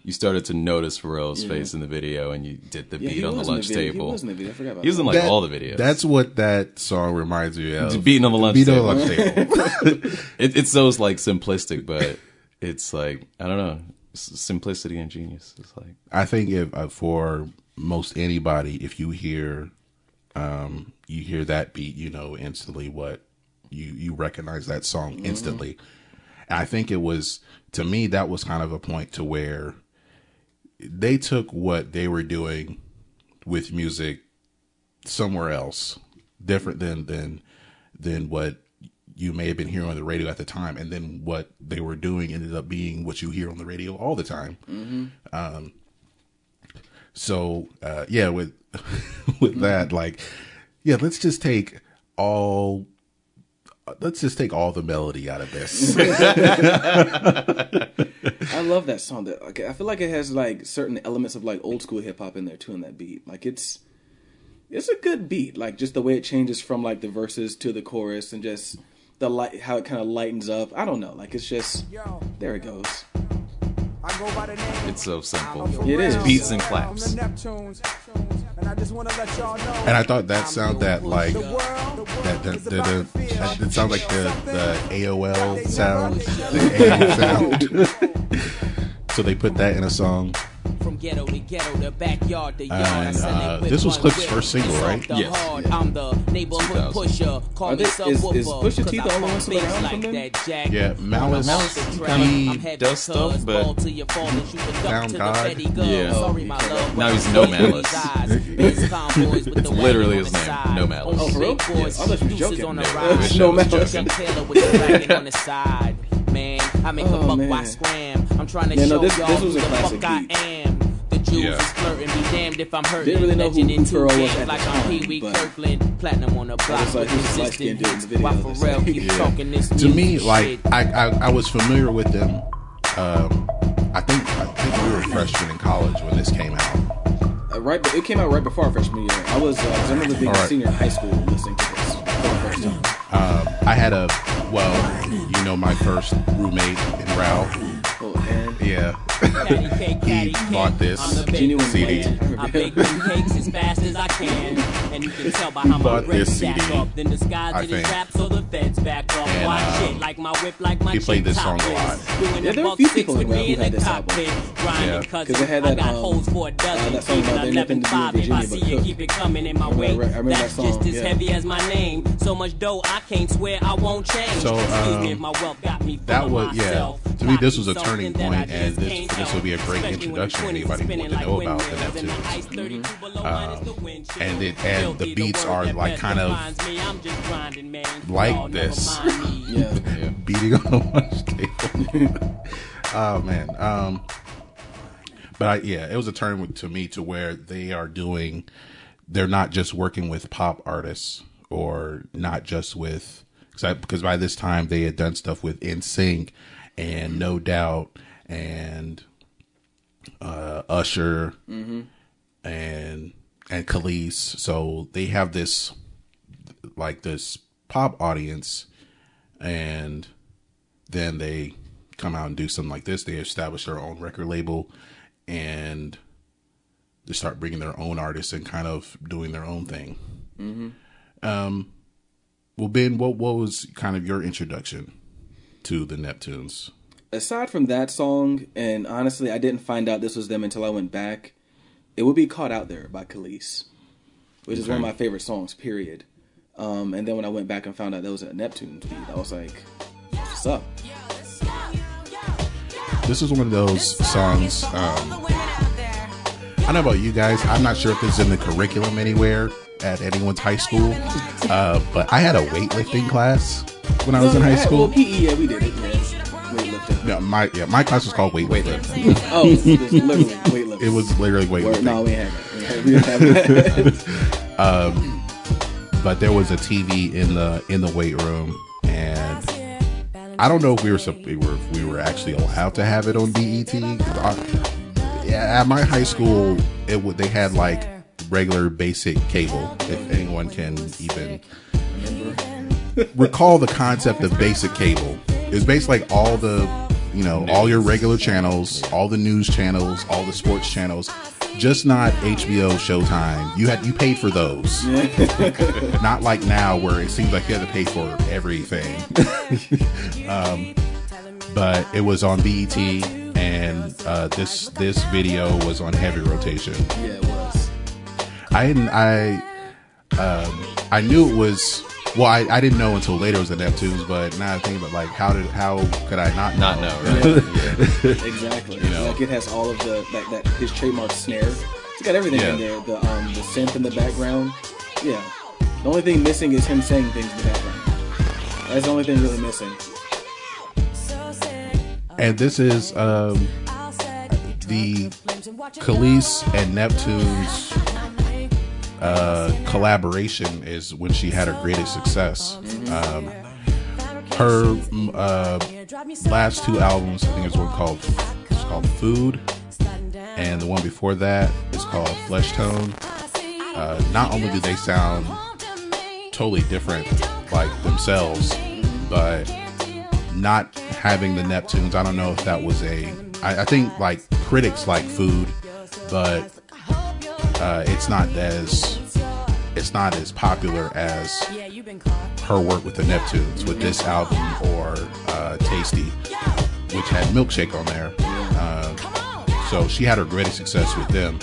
you started to notice Pharrell's face in the video and you did the yeah, beat on the lunch video. table. He was in the video. I forgot about He was in like That- all the videos. That's what that song reminds me of. beating on the lunch Beating table. on the lunch table. it, it's so like simplistic, but it's like I don't know S- simplicity and genius. It's like I think if uh, for most anybody, if you hear, um, you hear that beat, you know instantly what you you recognize that song instantly. And I think it was to me that was kind of a point to where they took what they were doing with music somewhere else different than than than what you may have been hearing on the radio at the time, and then what they were doing ended up being what you hear on the radio all the time. Um, so uh, yeah, with with that, like, yeah, let's just take all. Let's just take all the melody out of this. I love that song. That like, I feel like it has like certain elements of like old school hip hop in there too in that beat. Like it's it's a good beat. Like just the way it changes from like the verses to the chorus and just the light how it kind of lightens up. I don't know. Like it's just there it goes. I go by the name. It's so simple. It is. Beats and claps. I'm the Neptunes, and I just want to let y'all know. and I thought that sound that like that the, is the, about the, that- it sounds like the the AOL sound, the A sound. so they put that in a song. From ghetto to ghetto, the backyard, the yard. And, uh, this was one Clipse's whip. first single, right? Yes. hard. I'm the neighborhood pusher. Call Are me they- is- is Pusha T the 'cause I only one pump still around like from that jack. Yeah, Malice, Malice he I'm does stuff, but- fall till fall and shoot the Found to God. Betty Gun. Yeah. Sorry, my love. Now he's when No Malice. these eyes. These convoys with the literally his name, side. No Malice. Oh, for real? Skateboards, Yes. I thought you was deuces joking. on No, ride. No Malice. Joking. Chuck Taylor with the wagon on the side. Man, I make Oh, a buck man. by scram. I'm trying to Yeah, no, show this- y'all this who the fuck beat. I am. The Jews Yeah. is flirting, be damned if I'm hurting. Didn't really know who- Legend in two was games at like I'm Pee Wee but- Kirkland. Platinum on the block like, with who's resistant dude in the hits. video? While Pharrell like- keep Yeah. talking this To me, like. I, I I was familiar with them. Um, I think I think we were freshmen in college when this came out. Uh, right, it came out right before our freshman year. I was, uh, 'cause I remember being All right. a senior in high school listening to this for the first time. Um, I had a well, you know, my first roommate in Ralph. And Yeah, Patty cake, he patty cake. bought this I'm the Genuine CD. man. I bake them cakes as fast as I can. And you can tell by how my bought bread this stack CD, up. Then the sky I did his rap, so the feds back up. And, Watch um, it like my whip, like my he played this song a lot. Yeah, there were a few people in rap me who in had the this album. cockpit. Yeah. Grinding 'Cause cousin. it had I that, got um, hoes for a uh, dozen. that song Even about there ain't 11 nothing to do in 5 if I Virginia see but cook. keep it coming in my remember- way. That That's song, just as yeah. heavy as my name. So much dough, I can't swear I won't change. So, Excuse me um, if my wealth got me full that of was yeah. myself. To me, this was a turning point, and this can't this would be a great introduction to anybody who spinning wanted to know about the windmills and Neptunes. ice 32 Um, minus the wind chill. and it- and the beats are, like, kind of defines me. I'm just grinding, man. like this. yeah. beating on the lunch table. oh man. Um, but I, yeah, it was a turn to me to where they are doing. They're not just working with pop artists or not just with cause I, because by this time they had done stuff with NSYNC and No Doubt and uh, Usher and and Kelis. So they have this like this pop audience and then they come out and do something like this. They establish their own record label and they start bringing their own artists and kind of doing their own thing. Um, well, Ben, what what was kind of your introduction to the Neptunes? Aside from that song, and honestly, I didn't find out this was them until I went back. It would be "Caught Out There" by Kelis, which is one of my favorite songs. Period. Um, and then when I went back and found out that was a Neptune beat, I was like, "What's up?" This is one of those songs. Um, I don't know about you guys. I'm not sure if it's in the curriculum anywhere at anyone's high school, uh, but I had a weightlifting class when I was in high school. Well, PE, yeah, we did it. Yeah, weightlifting. Yeah, my yeah, my class was called weightlifting. Oh, it's literally weightlifting. It was literally Word, weightlifting. no, we ain't have that. We didn't have um, but there was a TV in the in the weight room, and I don't know if we were sup- we were if we were actually allowed to have it on BET. 'Cause I- yeah, at my high school, it would they had like regular basic cable. If anyone can even recall the concept of basic cable, it's was basically like all the you know all your regular channels, all the news channels, all the sports channels. Just not HBO, Showtime. You had you paid for those. not like now where it seems like you have to pay for everything. um, but it was on BET, and uh, this this video was on heavy rotation. yeah, it was. I didn't. I um, I knew it was. Well, I, I didn't know until later it was the Neptunes, but now I think about like how did how could I not Not know, right? Exactly. You know. Like it has all of the that, that his trademark snare. It's got everything in there. The um the synth in the background. Yeah. The only thing missing is him saying things in the background. That's the only thing really missing. And this is um, the Kelis and Neptune's uh, collaboration is when she had her greatest success. Um, her uh, last two albums, I think there's one called it's called Food, and the one before that is called Flesh Tone. Uh, not only do they sound totally different, like themselves, but not having the Neptunes, I don't know if that was a. I, I think like critics like Food, but uh, it's not as it's not as popular as her work with the Neptunes with this album or uh, Tasty, which had Milkshake on there. Uh, so she had her greatest success with them.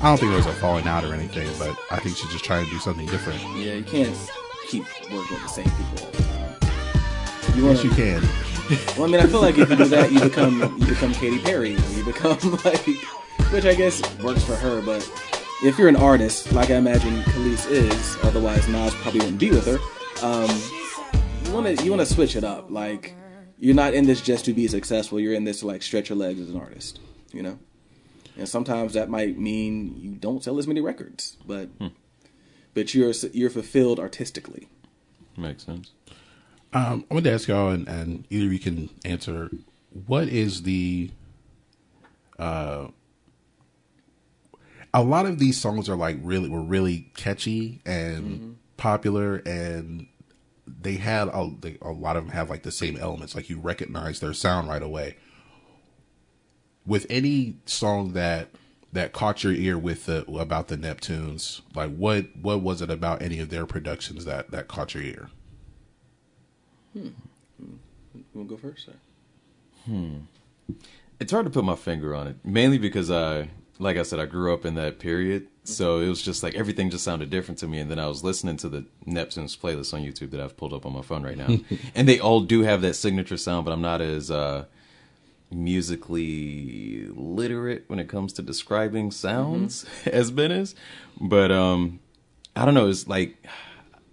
I don't think there was a falling out or anything, but I think she's just trying to do something different. Yeah, you can't keep working with the same people all the time. You Yes, you can. Well, I mean, I feel like if you do that, you become you become Katy Perry. Or you become like, which I guess works for her. But if you're an artist, like I imagine Kelis is, otherwise Nas probably wouldn't be with her. Um, you want to you want to switch it up. Like you're not in this just to be successful. You're in this to like stretch your legs as an artist. You know. And sometimes that might mean you don't sell as many records, but but you're you're fulfilled artistically. Makes sense. Um, I wanted to ask y'all, and, and either you can answer. What is the? Uh, a lot of these songs are like really were really catchy and mm-hmm. popular, and they had a, they, a lot of them have like the same elements. Like you recognize their sound right away. With any song that that caught your ear with the about the Neptunes, like what what was it about any of their productions that that caught your ear? Hmm. You want to go first? Or? Hmm. It's hard to put my finger on it, mainly because I, like I said, I grew up in that period, so it was just like everything just sounded different to me. And then I was listening to the Neptunes playlist on YouTube that I've pulled up on my phone right now, and they all do have that signature sound, but I'm not as uh, musically literate when it comes to describing sounds as Ben is. But um, I don't know. It's like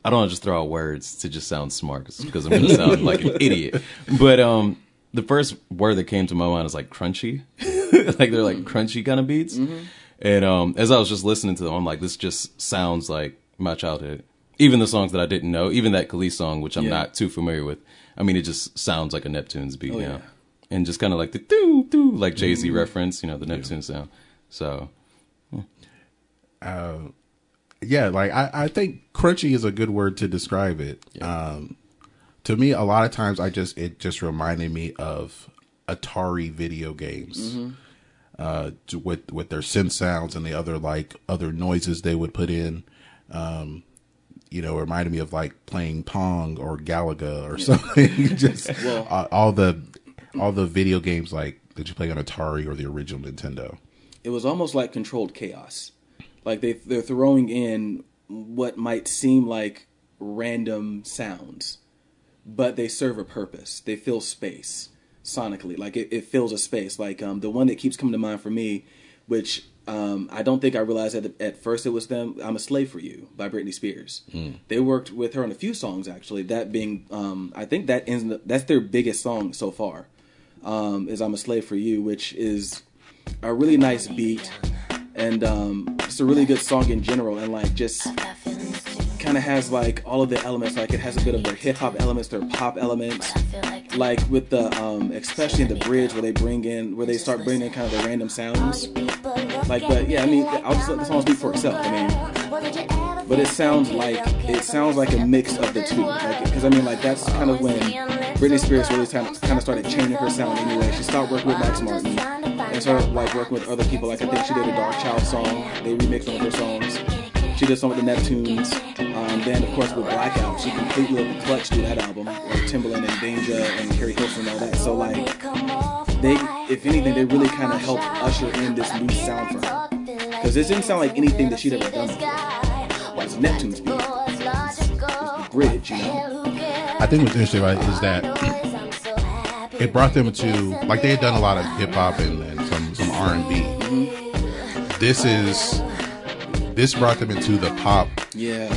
I don't want to just throw out words to just sound smart because I'm going to sound like an idiot. But um, the first word that came to my mind is like crunchy, like they're like crunchy kind of beats. And um, as I was just listening to them, I'm like, this just sounds like my childhood. Even the songs that I didn't know, even that Kelis song, which I'm Yeah. not too familiar with. I mean, it just sounds like a Neptune's beat Oh, now, yeah. and just kind of like the doo doo, like Jay Z reference, you know, the Neptune sound. So yeah, like I, I think crunchy is a good word to describe it. Um, to me, a lot of times I just it just reminded me of Atari video games, uh, to- with with their synth sounds and the other like other noises they would put in. Um, you know, it reminded me of like playing Pong or Galaga or something. just Well- uh, all the all the video games like that you play on Atari or the original Nintendo. it was almost like controlled chaos. Like they they're throwing in what might seem like random sounds, but they serve a purpose. They fill space sonically. Like it, it fills a space. Like um, the one that keeps coming to mind for me, which um, I don't think I realized at, at first it was them. I'm a slave for you by Britney Spears. They worked with her on a few songs actually. That being, um, I think that ends. That's their biggest song so far. Um, is I'm a slave for you, which is a really nice beat and um, it's a really good song in general and like just kind of has like all of the elements like it has a bit of their hip hop elements their pop elements. Like with the um, especially in the bridge where they bring in where they start bringing in kind of the random sounds. Like but yeah I mean I'll just let the song speak for itself I mean. But it sounds like it sounds like a mix of the two. Like, because I mean like that's kind of when Britney Spears really kind of, kind of started changing her sound anyway. She stopped working with Max Martin and started like working with other people. Like I think she did a Dark Child song. They remixed one of her songs. She did some with the Neptunes then of course with Blackout she completely let the clutch do that album with Timbaland and Danja and Keri Hilson and all that. So like they if anything they really kind of helped usher in this new sound for her. Because this didn't sound like anything that she'd ever done before. Like Neptune's beat. It's the bridge you know? I think what's interesting right, is that it brought them to like they had done a lot of hip hop and, and some some R and B. Mm-hmm. This is this brought them into the pop yeah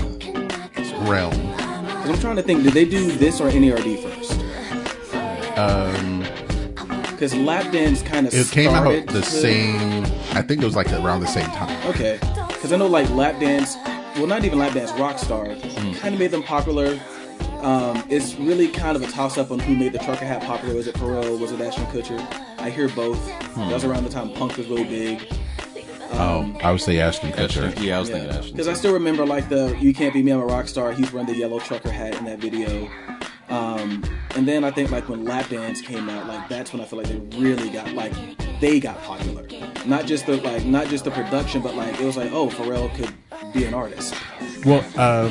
realm. I'm trying to think. Did they do this or NERD first? Um, Because lap dance kind of it came out the to- same. I think it was like around the same time. Okay, because I know like lap dance. Well, not even lap dance. Rockstar kind of made them popular. Um, it's really kind of a toss up on who made the trucker hat popular. Was it Pharrell? Was it Ashton Kutcher? I hear both. That was around the time punk was really big. Oh, I would say Ashton Kutcher. Yeah, I was thinking Ashton. Because I still remember like the "You Can't Be Me, I'm a Rock Star." He's wearing the yellow trucker hat in that video. Um, and then I think like when Lap Dance came out, like that's when I feel like they really got like they got popular. Not just the like not just the production, but like it was like oh Pharrell could be an artist. Well, um,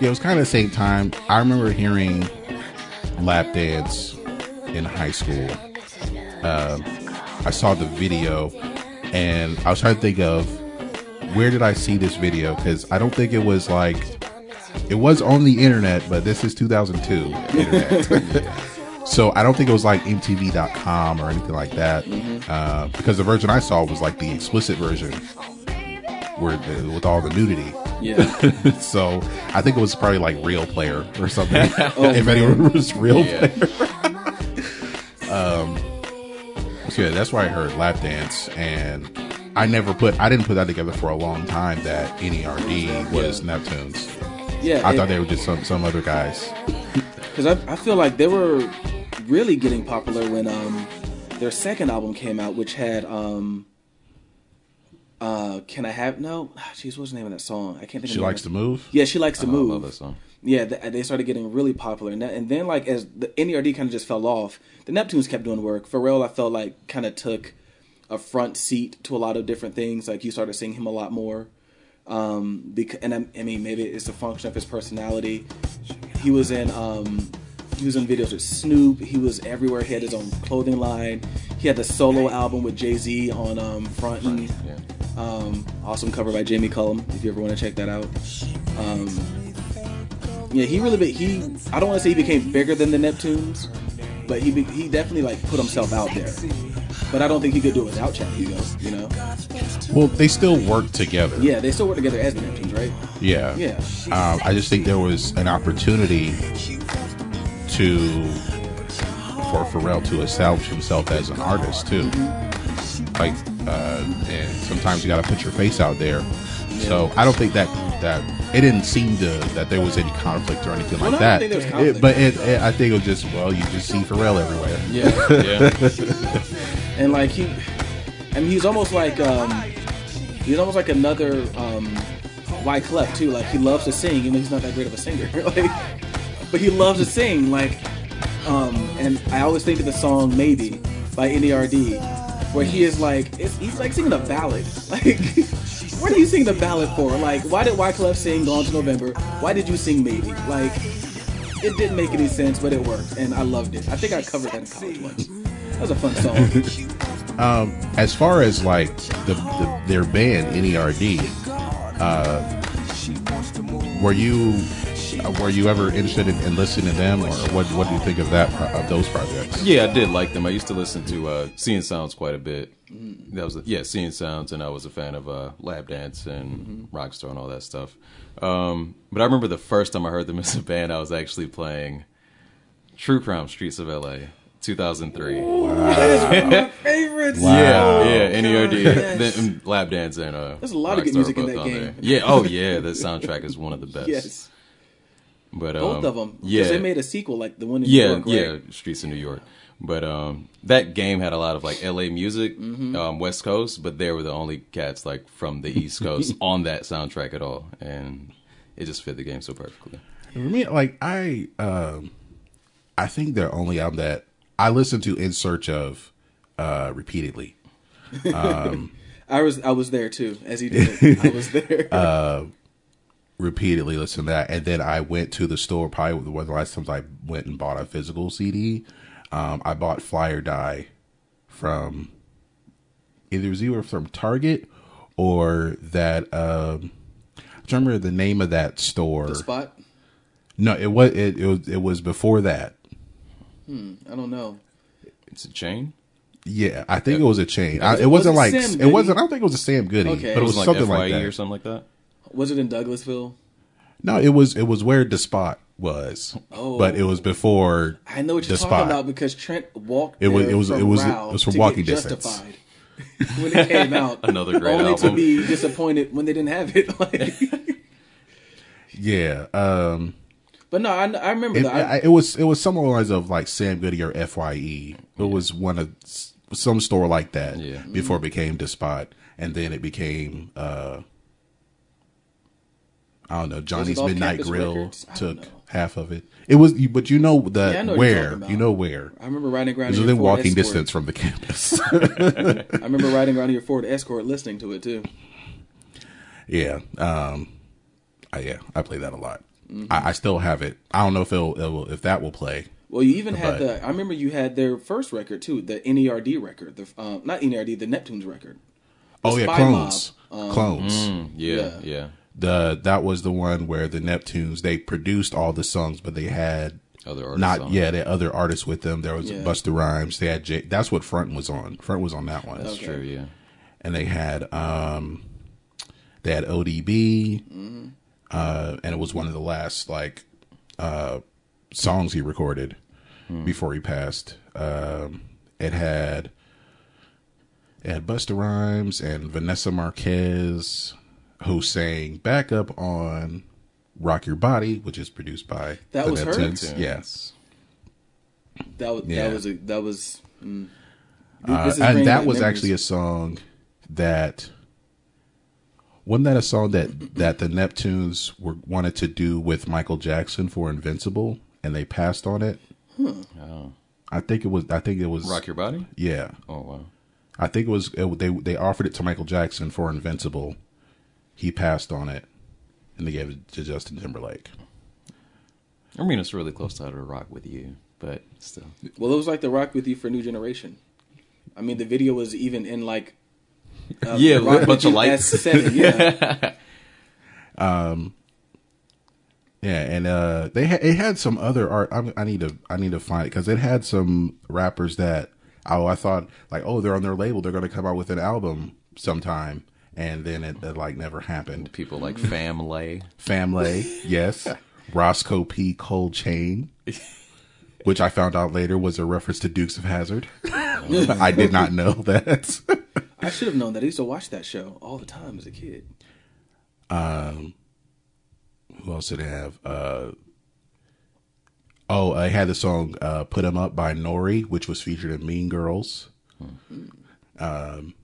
yeah, it was kind of the same time. I remember hearing lap dance in high school. Um, I saw the video, and I was trying to think of where did I see this video because I don't think it was like it was on the internet, but this is 2002 internet. So I don't think it was like MTV.com or anything like that, uh, because the version I saw was like the explicit version, where the, with all the nudity. Yeah. so I think it was probably like Real Player or something. if anyone was Real Yeah. Player. um, yeah, that's why I heard lap dance, and I never put I didn't put that together for a long time that NERD was Neptunes. Yeah. I thought they were just some some other guys. Because I, I feel like they were really getting popular when um, their second album came out, which had um, uh, "Can I Have No?" Ah, Jeez, what's the name of that song? I can't think. She of the name likes to move. Yeah, she likes to I move. love that song. Yeah, th- they started getting really popular, and, that, and then like as the NERD kind of just fell off, the Neptunes kept doing work. Pharrell, I felt like kind of took a front seat to a lot of different things. Like you started seeing him a lot more. Um, because, and I, I mean, maybe it's a function of his personality. He was in um, he was in videos with Snoop. He was everywhere. He had his own clothing line. He had the solo album with Jay Z on um, Frontin'. Yeah. Um, awesome cover by Jamie Cullum. If you ever want to check that out. Um, yeah, he really. He. I don't want to say he became bigger than the Neptunes, but he he definitely like put himself out there. But I don't think he could do it without Chad Hugo. You know. Well, they still work together. Yeah, they still work together as Neptunes, right? Yeah. Yeah. Um, I just think there was an opportunity to for Pharrell to establish himself as an artist too. Like, uh, and sometimes you got to put your face out there. So I don't think that that it didn't seem to that there was any conflict or anything Well, like no, that. don't think there was It- but it, it, I think it was just well, you just see Pharrell everywhere. Yeah, yeah. and like he, I mean, he's almost like um, he's almost like another um, Wyclef too. Like he loves to sing, even though he's not that great of a singer. like, but he loves to sing. Like, um, and I always think of the song "Maybe" by NERD, where he is like, it's, he's like singing a ballad. Like, what are you singing the ballad for? Like, why did Wyclef sing "Gone to November"? Why did you sing "Maybe"? Like, it didn't make any sense, but it worked, and I loved it. I think I covered that in college once. That was a fun song. Um, as far as like the, the their band NERD, uh, were you were you ever interested in, in listening to them, or what what do you think of that of those projects? Yeah, I did like them. I used to listen to uh, Seeing Sounds quite a bit. That was a, yeah, Seeing Sounds, and I was a fan of uh, Lap Dance and Rockstar and all that stuff. Um, but I remember the first time I heard them as a band, I was actually playing True Crime Streets of L.A. 2003. Favorites. Yeah, yeah, NERD, yes. then, Lap Dance, and uh, There's a lot of good music in that on game. there. Yeah, oh yeah, the soundtrack is one of the best. Yes, but um, both of them, Yeah, they made a sequel, like the one in New yeah, York, right? yeah, Streets of New York. But um, that game had a lot of like LA music, Mm-hmm. um, West Coast, but they were the only cats like from the East Coast on that soundtrack at all, and it just fit the game so perfectly. For me, like I, um, I think the only album that I listen to in search of uh, repeatedly. Um, I was I was there too, as he did. I was there. Repeatedly listen to that. And then I went to the store, probably one of the last times I went and bought a physical CD. Um, I bought Fly or Die from either it was either from Target or that. Um, I don't remember the name of that store. the spot. No, it was it, it was it was before that. Hmm, I don't know. It's a chain. Yeah, I think it was a chain. I, Was it- it wasn't was it like Sam it Goody? wasn't. I don't think it was a Sam Goody, Okay. but it was, like something FYE like that. or something like that. Was it in Douglasville? No, it was it was where Despot was, Oh. but it was before. I know what you're Despot. talking about because Trent walked. It was- it was- it was- Rao it was from walking distance. Justified. when it came out, Another great only to be disappointed when they didn't have it. Like, Yeah, um, but no, I, I remember it, that. I, I- it was it was some lines of like Sam Goody or Fye. It was one of some store like that Yeah. before it became Despot, and then it became uh, I don't know. Johnny's Midnight Grill Records? Took half of it. It was, but you know the Yeah, know where you know where. I remember riding around. It was in within Ford walking Escort. distance from the campus. I remember riding around in your Ford Escort, listening to it too. Yeah. Um I, yeah, I play that a lot. Mm-hmm. I, I still have it. I don't know if it'll, it will if that will play. Well, you even had But- the. I remember you had their first record too, the NERD record, the um, not NERD, the Neptunes record. The Oh yeah, Spy clones. Mob, um, clones. Mm, yeah, Yeah. yeah. The that was the one where the Neptunes they produced all the songs, but they had Other artists not on yeah, they had other artists with them. There was Yeah. Busta Rhymes. They had J, that's what Front was on. Front was on that one. That's Okay. true. Yeah. and they had um they had ODB Mm-hmm. uh and it was one of the last like uh songs he recorded Hmm. before he passed um it had it had Busta Rhymes and Vanessa Marquez who sang backup on Rock Your Body which is produced by That the was her? Neptunes. yes That was Yeah. that was a that was. Mm, Uh, and that was memories. actually a song that wasn't that a song that that the Neptunes were wanted to do with Michael Jackson for Invincible, and they passed on it. Oh. I think it was. I think it was. Rock your body. Yeah, Oh wow. I think it was. It, they they offered it to Michael Jackson for Invincible. He passed on it, and they gave it to Justin Timberlake. I mean, it's really close to how to rock with you, but still. well, it was like the Rock with You for New Generation. I mean, the video was even in like. Uh, Yeah, Rock a bunch of lights. S7, yeah. Um. Yeah, and uh, they ha- it had some other art. I, I need to I need to find it because it had some rappers that oh I thought like oh they're on their label they're going to come out with an album sometime and then it, it like never happened. People like Fam-Lay. Fam-Lay, yes, Rosco P. Coldchain, which I found out later was a reference to Dukes of Hazzard. I did not know that. I should have known that. I used to watch that show all the time as a kid. Um, Who else did it have? Uh, oh, I had the song uh, "Put 'Em Up" by N.O.R.E, which was featured in Mean Girls. Um,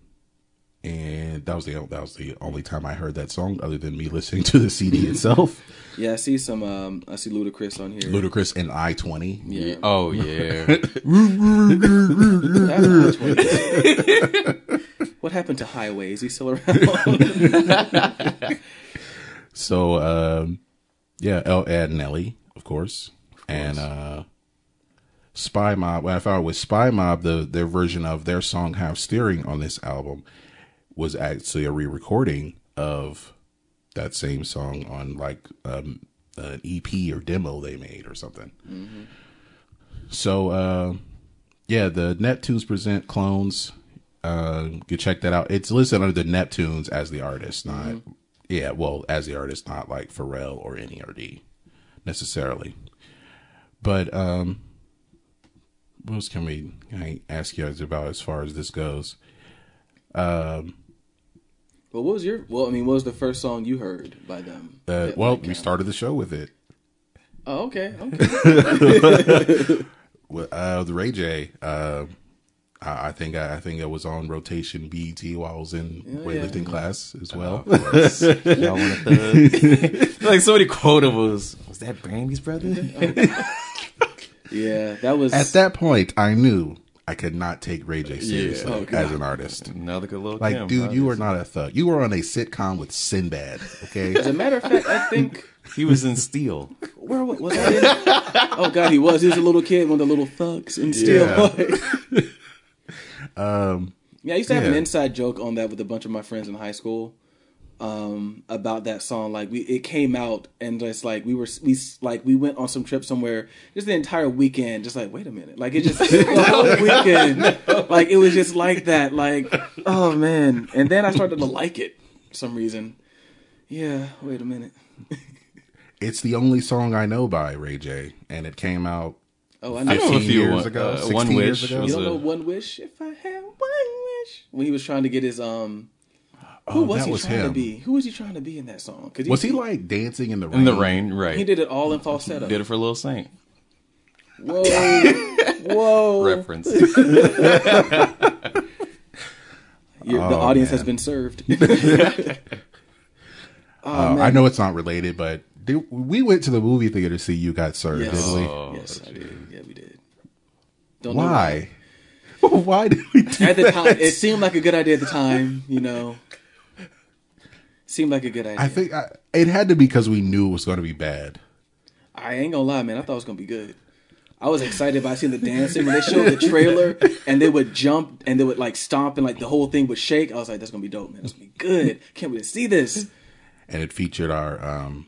and that was the that was the only time I heard that song, other than me listening to the CD itself. Yeah, I see some. Um, I see Ludacris on here. Ludacris and I-20. Yeah. Oh yeah. What happened to I-20? What happened to Highway? Is he still around? So um, yeah, El Ed Nelly, of course, and uh, Spy Mob. What I found with Spy Mob, the their version of their song "Half Steering" on this album was actually a re-recording of that same song on like um, an EP or demo they made or something. So uh, yeah, the Neptunes present clones. Uh, you can check that out. It's listed under the Neptunes as the artist, not yeah, well, as the artist, not like Pharrell or NERD necessarily. But um, what else can we can I ask you guys about as far as this goes? Well, what was your? Well, I mean, what was the first song you heard by them? Uh, That, well, like, we um, started the show with it. Oh, okay, okay. With, uh, the Ray J. Uh, I I think I, I think it was on rotation BET while I was in Oh, weightlifting class as well. Y'all like so many quotables. Was that Brandy's brother? yeah, that was. At that point, I knew I could not take Ray J seriously Oh, as an artist. now look at little Like, Kim, dude, you were obviously. not a thug. You were on a sitcom with Sinbad. Okay, As a matter of fact, I think He was in Steel. where was that? In? Oh God, he was. He was a little kid, one of the little thugs, in Steel. Yeah. um, yeah, I used to have an inside joke on that with a bunch of my friends in high school. Um, about that song, like we, it came out, and just like we were, we like we went on some trip somewhere, just the entire weekend, just like wait a minute, like it just the whole weekend, like it was just like that, like oh man, and then I started to like it for some reason. Yeah, wait a minute. It's the only song I know by Ray J, and it came out. Oh, I I know. know a 15 few years one, ago, uh, 16 One years Wish ago? You don't a- know one wish? If I had one wish, when he was trying to get his um, who Oh, was that he was trying to be? Who was he trying to be in that song? Cause Was he like dancing in the rain? in the rain, right? He did it all in falsetto. Did it for Lil Saint Whoa, whoa! reference. Your- the Oh, audience has been served. Uh, I know it's not related, but did, we went to the movie theater to see You Got Served, Yes. didn't we? Oh, yes, I did. Yeah, we did. Don't know Why? Why did we do At the that? time, it seemed like a good idea at the time. You know, seemed like a good idea. I think I, it had to be because we knew it was going to be bad. I ain't gonna lie, man. I thought it was gonna be good. I was excited by seeing the dancing when they showed the trailer and they would jump and they would like stomp and like the whole thing would shake. I was like, "That's gonna be dope, man. That's gonna be good. Can't wait to see this." And it featured our um,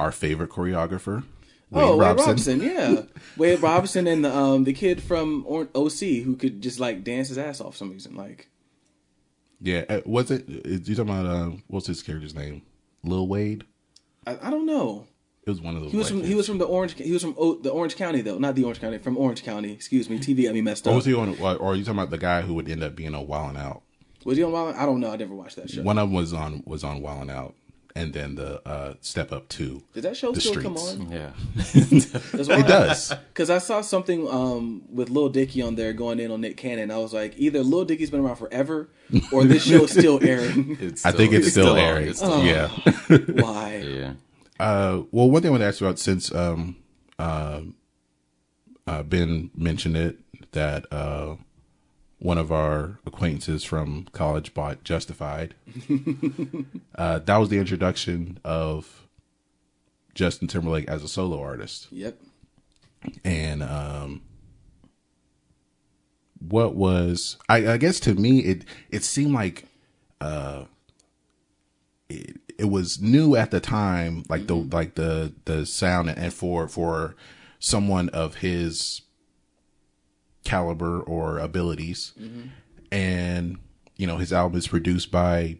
our favorite choreographer, Wade oh, Wade Robson. Yeah, Wade Robson and the um the kid from OC who could just like dance his ass off for some reason. Like, Yeah, uh, was it? You talking about uh, what's his character's name? Lil Wade. I, I don't know. It was one of those. He was from he was from the Orange he was from o, the Orange County though, not the Orange County, from Orange County. Excuse me, TV got me messed up. Or was he on? Or are you talking about the guy who would end up being on Wild 'N Out? Was he on Wild? I don't know. I never watched that show. One of them was on was on Wild 'N Out, and then the uh, Step Up Two. Did that show The still come on? yeah. It does. Because I saw something um, with Lil Dicky on there going in on Nick Cannon. I was like, either Lil Dicky's been around forever, or this show is still airing. It's I think it's still, on. airing. It's still on. yeah. Why? Yeah. Uh, well, one thing I want to ask you about since um, uh, uh, Ben mentioned it that uh, one of our acquaintances from college bought Justified. uh, that was the introduction of Justin Timberlake as a solo artist, Yep. and um, what was I, I guess to me it it seemed like uh, it, it was new at the time, like the like the the sound, and for for someone of his caliber or abilities, and you know his album is produced by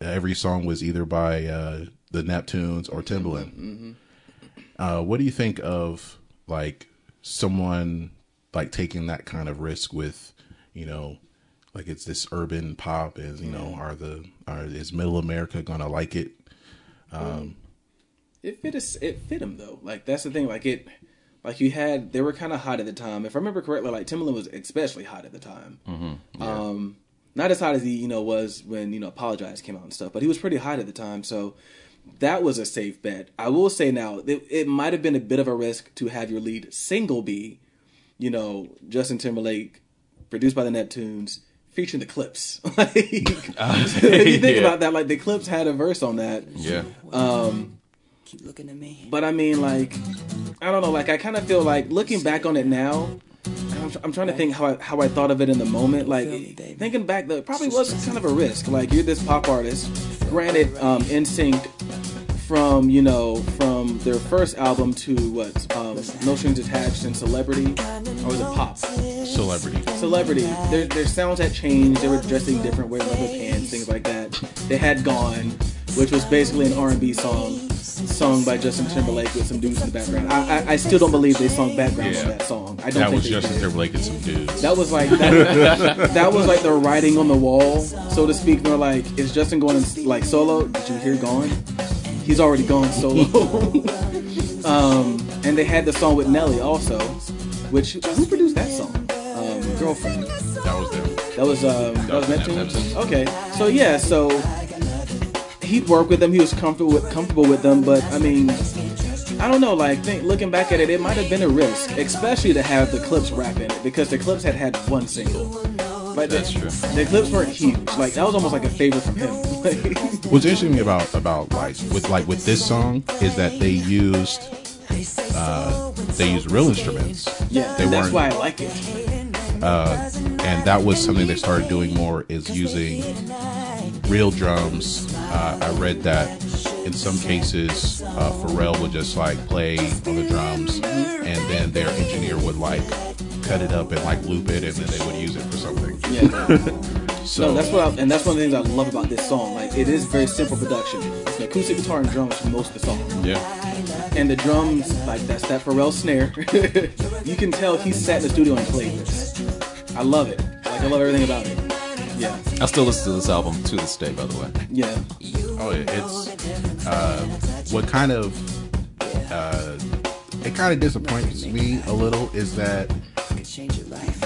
every song was either by uh, the Neptunes or Timbaland. Uh, what do you think of like someone like taking that kind of risk with, you know, like it's this urban pop is you know are the are is Middle America gonna like it? Um, It fit us. It fit him though. Like that's the thing. Like it. Like you had, they were kind of hot at the time. If I remember correctly, like Timbaland was especially hot at the time. Um, not as hot as he, you know, was when you know Apologize came out and stuff, but he was pretty hot at the time. So that was a safe bet. I will say now, it, it might have been a bit of a risk to have your lead single be, you know, Justin Timberlake, produced by the Neptunes, featuring the Clipse. like, if you think Yeah. about that, like the Clipse had a verse on that. Yeah. Keep looking at me. But I mean, like, I don't know. Like, I kind of feel like looking back on it now. I'm, I'm trying to think how I, how I thought of it in the moment. Like thinking back, though, it probably was kind of a risk. Like you're this pop artist. Granted, um, NSYNC from you know from their first album to what um, No Strings Attached and Celebrity, or was it Pop? Celebrity. Celebrity. Their their sounds had changed. They were dressing different, wearing leather pants, things like that. They had Gone, which was basically an R&B song, sung by Justin Timberlake with some dudes in the background. I I, I still don't believe they sung background Yeah. on that song. I don't That think was Justin did. Timberlake and some dudes. That was like that, that was like the writing on the wall, so to speak. They're like, is Justin going like solo? Did you hear Gone? He's already gone solo. um, and they had the song with Nelly also, which who produced that song? Um, Girlfriend. that was them. That was um, that was. Neptune. Okay, so yeah, so he'd work with them. He was comfortable with comfortable with them, but I mean, I don't know. Like think, looking back at it, it might have been a risk, especially to have the Clipse rap in it because the Clipse had had one single. Like That's the, true. The Clipse weren't huge. Like that was almost like a favor from him. What's interesting about about like with like with this song is that they used uh they used real instruments. yeah, They that's why I like it. and that was something they started doing more is using real drums. Uh, I read that in some cases, uh, Pharrell would just like play on the drums, and then their engineer would like cut it up and like loop it, and then they would use it for something. Yeah. So no, that's what, I, and that's one of the things I love about this song. Like, it is very simple production. It's an acoustic guitar and drums for most of the song. Yeah. And the drums, like that's that Pharrell snare. you can tell he sat in the studio and played this. I love it. Like I love everything about it. Yeah, I still listen to this album to this day, by the way. yeah. Oh, yeah, it's uh, what kind of uh, it kind of disappoints me a little is that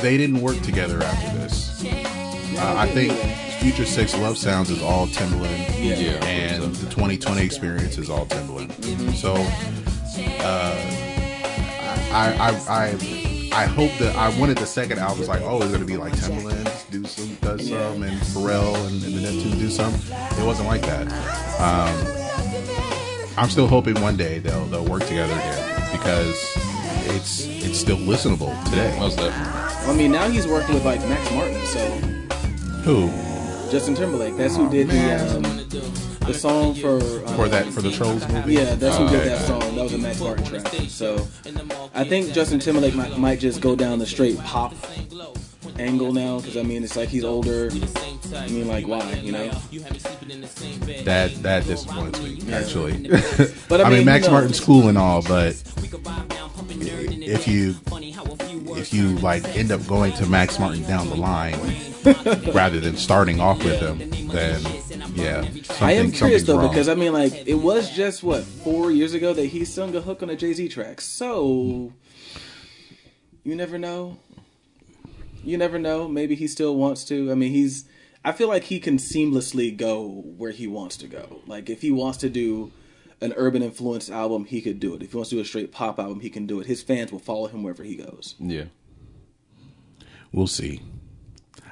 they didn't work together after this. Uh, I think FutureSex/LoveSounds is all Timbaland, Yeah. and the 20/20 Experience is all Timbaland. So, uh, I, I, I, I hope that I wanted the second album was like, oh, it's gonna be like Timbaland do some, does some, and Pharrell and, and the Neptunes do some. It wasn't like that. Um, I'm still hoping one day they'll they'll work together again because it's it's still listenable today. Most definitely. I mean, now he's working with like Max Martin, so Who Justin Timberlake. That's who did the um, the song for um, for that for the Trolls movie? Yeah, that's who did Okay. that song. That was a Max Martin track. So I think Justin Timberlake might, might just go down the straight pop angle now because I mean it's like he's older. I mean, like why, you know? That that disappoints me actually. But I I mean, mean, Max you know- Martin's cool and all, but if you if you like end up going to Max Martin down the line rather than starting off with him, then yeah. I am curious though wrong. because I mean, like it was just what four years ago that he sung a hook on a Jay Z track. So you never know. You never know. Maybe he still wants to. I mean, he's. I feel like he can seamlessly go where he wants to go. Like if he wants to do an urban influenced album, he could do it. If he wants to do a straight pop album, he can do it. His fans will follow him wherever he goes. Yeah. we'll see.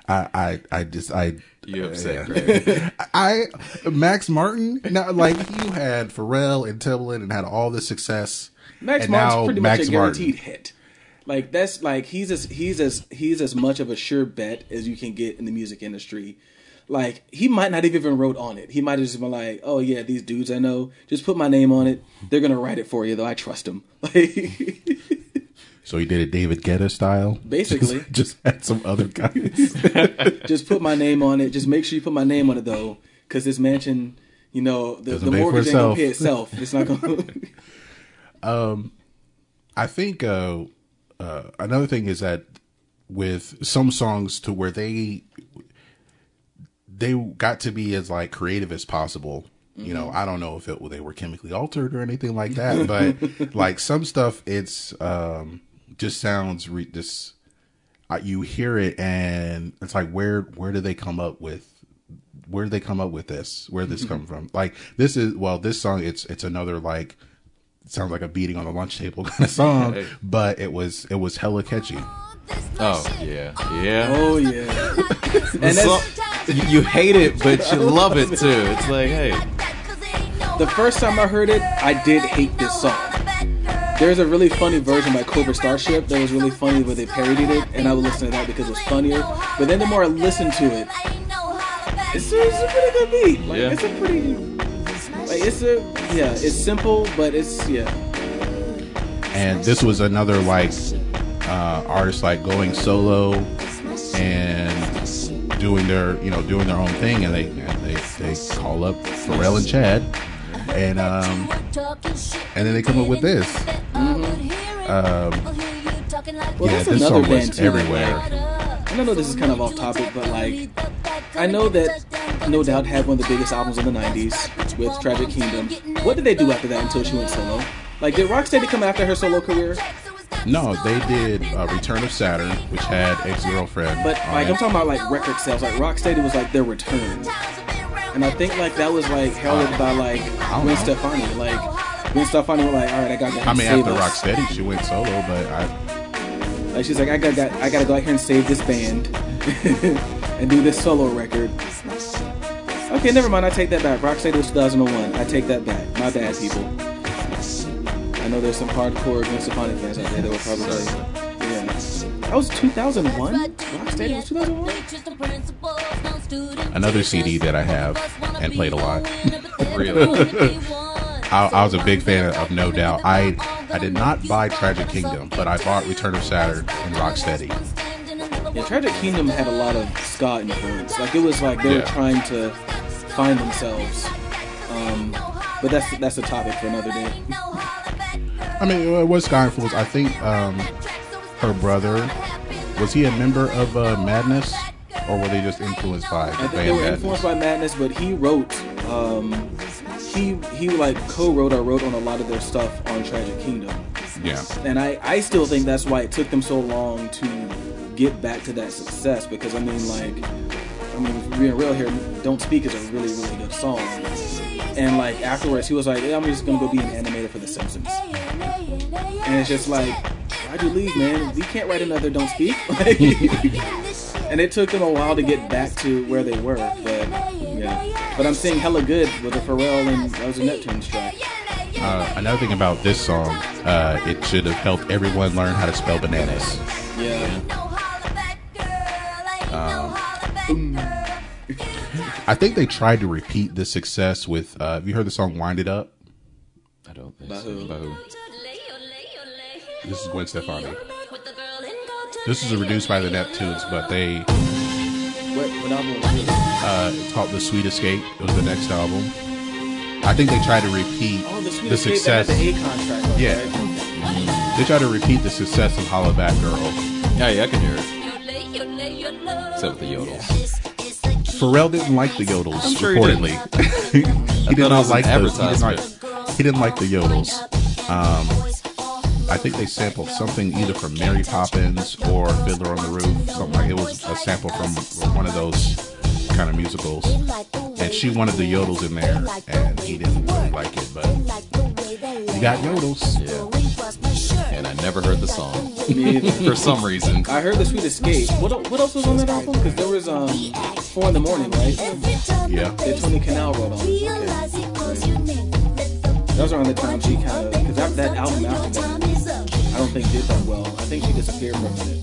I I I just I You uh, upset, yeah. I Max Martin now like you had Pharrell and Timbaland and had all this success. Max and Martin's now pretty Max much a Martin. guaranteed hit. Like that's like he's as he's as he's as much of a sure bet as you can get in the music industry. Like he might not have even wrote on it. He might have just been like, "Oh yeah, these dudes I know, just put my name on it. They're gonna write it for you, though. I trust them." Like, So he did it David Guetta style. Basically. just, just had some other guys. just put my name on it. Just make sure you put my name on it though, because this mansion, you know, the, the mortgage ain't gonna pay itself. It's not gonna. um, I think uh, uh, another thing is that with some songs to where they they got to be as like creative as possible. You know, I don't know if it they were chemically altered or anything like that, but like some stuff, it's um, just sounds re- just uh, you hear it and it's like where where did they come up with where did they come up with this? Where did this come from? Like this is well this song it's it's another like sounds like a beating on the lunch table kind of song Hey. but it was it was hella catchy Oh yeah, yeah. oh yeah, and So- you, you hate it, but you love it too. It's like, hey, the first time I heard it, I did hate this song. There's a really funny version by Cobra Starship that was really funny where they parodied it, and I would listen to that because it was funnier. But then the more I listened to it, it's a, it's a pretty good beat. Like Yeah. it's a pretty, like it's a yeah, it's simple, but it's yeah. and this was another like uh artist like going solo and doing their you know doing their own thing and they and they, they call up Pharrell and Chad and um and then they come up with this Well, yeah this another song was too. everywhere I know this is kind of off topic, but like, I know that No Doubt had one of the biggest albums in the '90s with Tragic Kingdom. What did they do after that until she went solo? Like, did Rocksteady come after her solo career? no they did uh, Return of Saturn which had ex-girlfriend But like, it. I'm talking about like record sales. Like, Rocksteady was like their return, and I think like that was like heralded by like Gwen know. Stefani. Like, Gwen Stefani was like, all right, I got I mean after us. Rocksteady she went solo but I Like she's like, I got, got I gotta go out here and save this band and do this solo record. Okay, never mind. I take that back. Rocksteady was 2001. I take that back. My bad, people. I know there's some hardcore Gwen Stefani fans out there that were probably yeah. That was 2001. Rocksteady was 2001. another CD that I have and played a lot really. I, I was a big fan of No Doubt. I I did not buy Tragic Kingdom, but I bought Return of Saturn and Rocksteady. Yeah, Tragic Kingdom had a lot of ska influence. Like it was like they were trying to find themselves. Um, but that's that's a topic for another day. I mean, it was Sky Influence. I think um, her brother was he a member of uh, Madness, or were they just influenced by the I think they were Madness? influenced by Madness, but he wrote, um, he he like co-wrote or wrote on a lot of their stuff on Tragic Kingdom, yeah, and I I still think that's why it took them so long to get back to that success. Because I mean, like, I mean, being real here, "Don't Speak" is a really really good song, and like afterwards he was like, yeah, I'm just gonna go be an animator for The Simpsons, and it's just like. Why'd you leave, man? We can't write another "Don't Speak." Like, and it took them a while to get back to where they were, but yeah. But I'm saying hella good with the Pharrell and that was a Neptune's track. Uh, another thing about this song, uh, it should have helped everyone learn how to spell bananas. Yeah. I think they tried to repeat the success with. Uh, have you heard the song "Wind It Up"? I don't think By so. who? By who? This is Gwen Stefani. This is reduced by the Neptunes, but they What, what album uh, it's called "The Sweet Escape." It was the next album. I think they tried to repeat Oh, the the success. the A contract. Yeah. right? They tried to repeat the success of "Holla Back Girl." Yeah, yeah, I can hear it. Except with the yodels. Pharrell didn't like the yodels. I'm sure he reportedly, he, thought it did not like those. He didn't like, advertisement. he didn't like the yodels. Um, I think they sampled something either from Mary Poppins or Fiddler on the Roof. Something like it was a sample from one of those kind of musicals. And she wanted the yodels in there, and he didn't really like it. But you got yodels. Yeah. Never heard the song for some reason. I heard the Sweet Escape. What el- what else was on that album? Because there was um Four in the Morning, right? Yeah. That Tony Kanal wrote on. That was around the time she kind of because that, that album after that, I don't think did that well. I think she disappeared for a minute,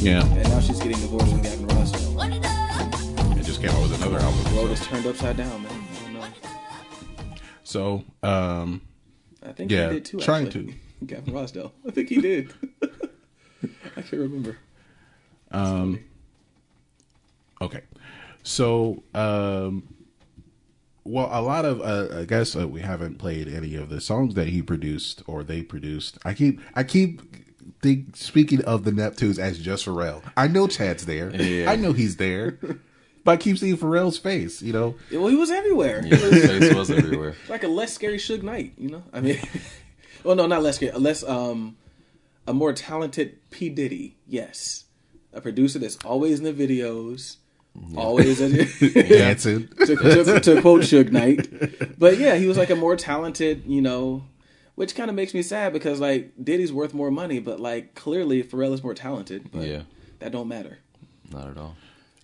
Yeah. and now she's getting divorced from Gavin Rossdale. It just came out with another album. The world so- is turned upside down, man. I don't know. So, um, I think Yeah, he did too. trying actually. Gavin Rossdale. I think he did. I can't remember. Um. Okay. So, um, well, a lot of, uh, I guess uh, we haven't played any of the songs that he produced or they produced. I keep, I keep think, speaking of the Neptunes as just Pharrell. I know Chad's there. Yeah. I know he's there. but I keep seeing Pharrell's face, you know? Well, he was everywhere. Yeah, his face was everywhere. like a less scary Suge Knight, you know. I mean, well, no, not less scary. A less, um, a more talented P Diddy. Yes, a producer that's always in the videos, always in Dancing. to, to, to quote Suge Knight. But yeah, he was like a more talented, you know, which kind of makes me sad because like Diddy's worth more money, but like clearly Pharrell is more talented. But Yeah. that don't matter. Not at all.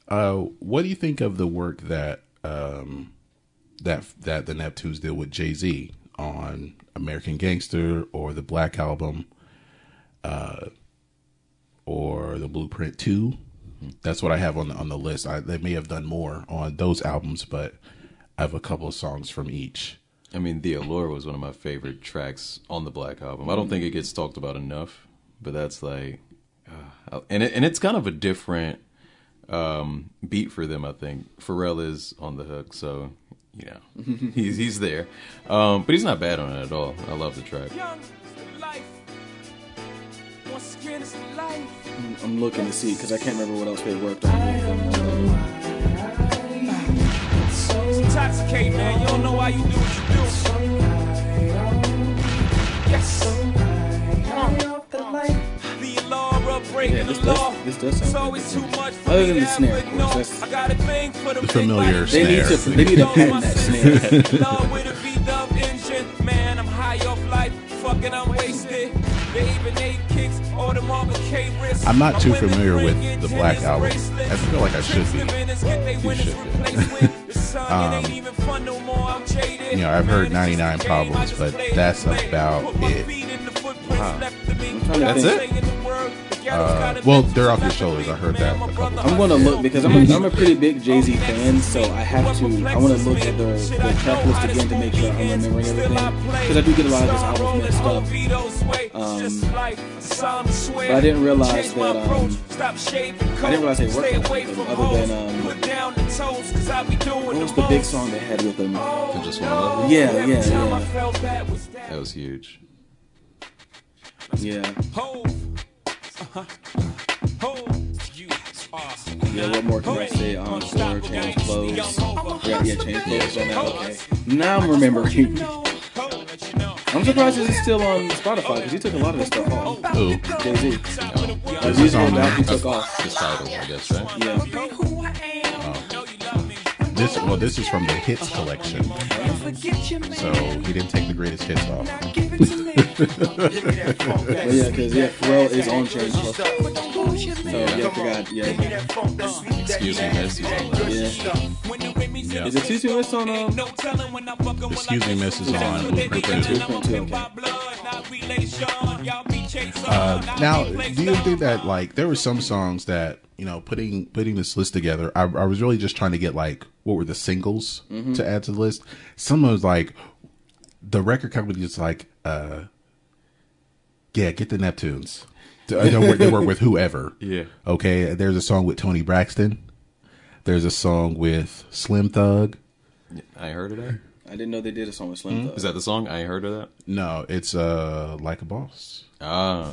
Uh, what do you think of the work that, um, that, that the Neptunes did with Jay Z on American Gangster or the Black Album? uh, or the Blueprint Two. That's what I have on the on the list. I, they may have done more on those albums, but I have a couple of songs from each. I mean, The Allure was one of my favorite tracks on the Black Album. I don't think it gets talked about enough, but that's like, uh, and it, and it's kind of a different um, beat for them. I think Pharrell is on the hook, so you know he's he's there, um, but he's not bad on it at all. I love the track. I'm, I'm looking to see because I can't remember what else they worked on. Intoxicate, man. You don't know why you do what you do. Yes. The law, breaking Yeah, this the does- law. this does sound It's always too much for Other me than the snare, of course, that's- I got a thing for them The familiar They need to snare. they need to patent that snare. Love with a V-dub engine. Man, I'm high off life. Fucking, I'm wasted. They even ate kicks. All the Marvin K wrists. I'm not too familiar with the Black Album. I feel like I should be. Trips to Venice, You should be. the sun. It ain't Um, even fun no more. I'm jaded. You know, I've heard 99 just a game. I Problems, but that's about it. feet in the footprints Wow. left to me. trying to That's it? Saying the word, the Uh, well, they're off your shoulders. I heard that I'm gonna look because I'm a, I'm a pretty big Jay Z fan, so I have to. I want to look at the, the track list again to make sure I'm remembering everything because I do get a lot of this album mixed up. Um, but I didn't realize that. Um, I didn't realize they worked with him other than um, what was the big song they had with? I just want to Yeah, yeah, yeah, That was huge. yeah. Yeah, what more can I say? Um, Encore, change clothes. Yeah, yeah, change clothes on that. Okay. Now I'm remembering. I'm surprised this is still on Spotify because he took a lot of this stuff off. Who? Jay Z. This is on that he took off. His title, I guess, right? Yeah. This. Well, this is from the hits collection. So he didn't take the greatest hits off. But yeah, because yeah, Pharrell is on change clothes. So yeah, I forgot. Yeah. Excuse me, Miss. He's on that. Yeah. Yeah. Is it too soon? It's on um. Excuse me, Miss is on Blueprint 2. Blueprint 2, okay. Uh, now, do you think that like there were some songs that you know putting putting this list together? I, I was really just trying to get like what were the singles to add to the list. Some was like the record company is like, uh, yeah, get the Neptunes. They work, they work with whoever. Yeah. Okay. There's a song with Toni Braxton. There's a song with Slim Thug. I heard of that. I didn't know they did a song with Slim Thug. Is that the song? I heard of that. No, it's uh like a boss. Ah,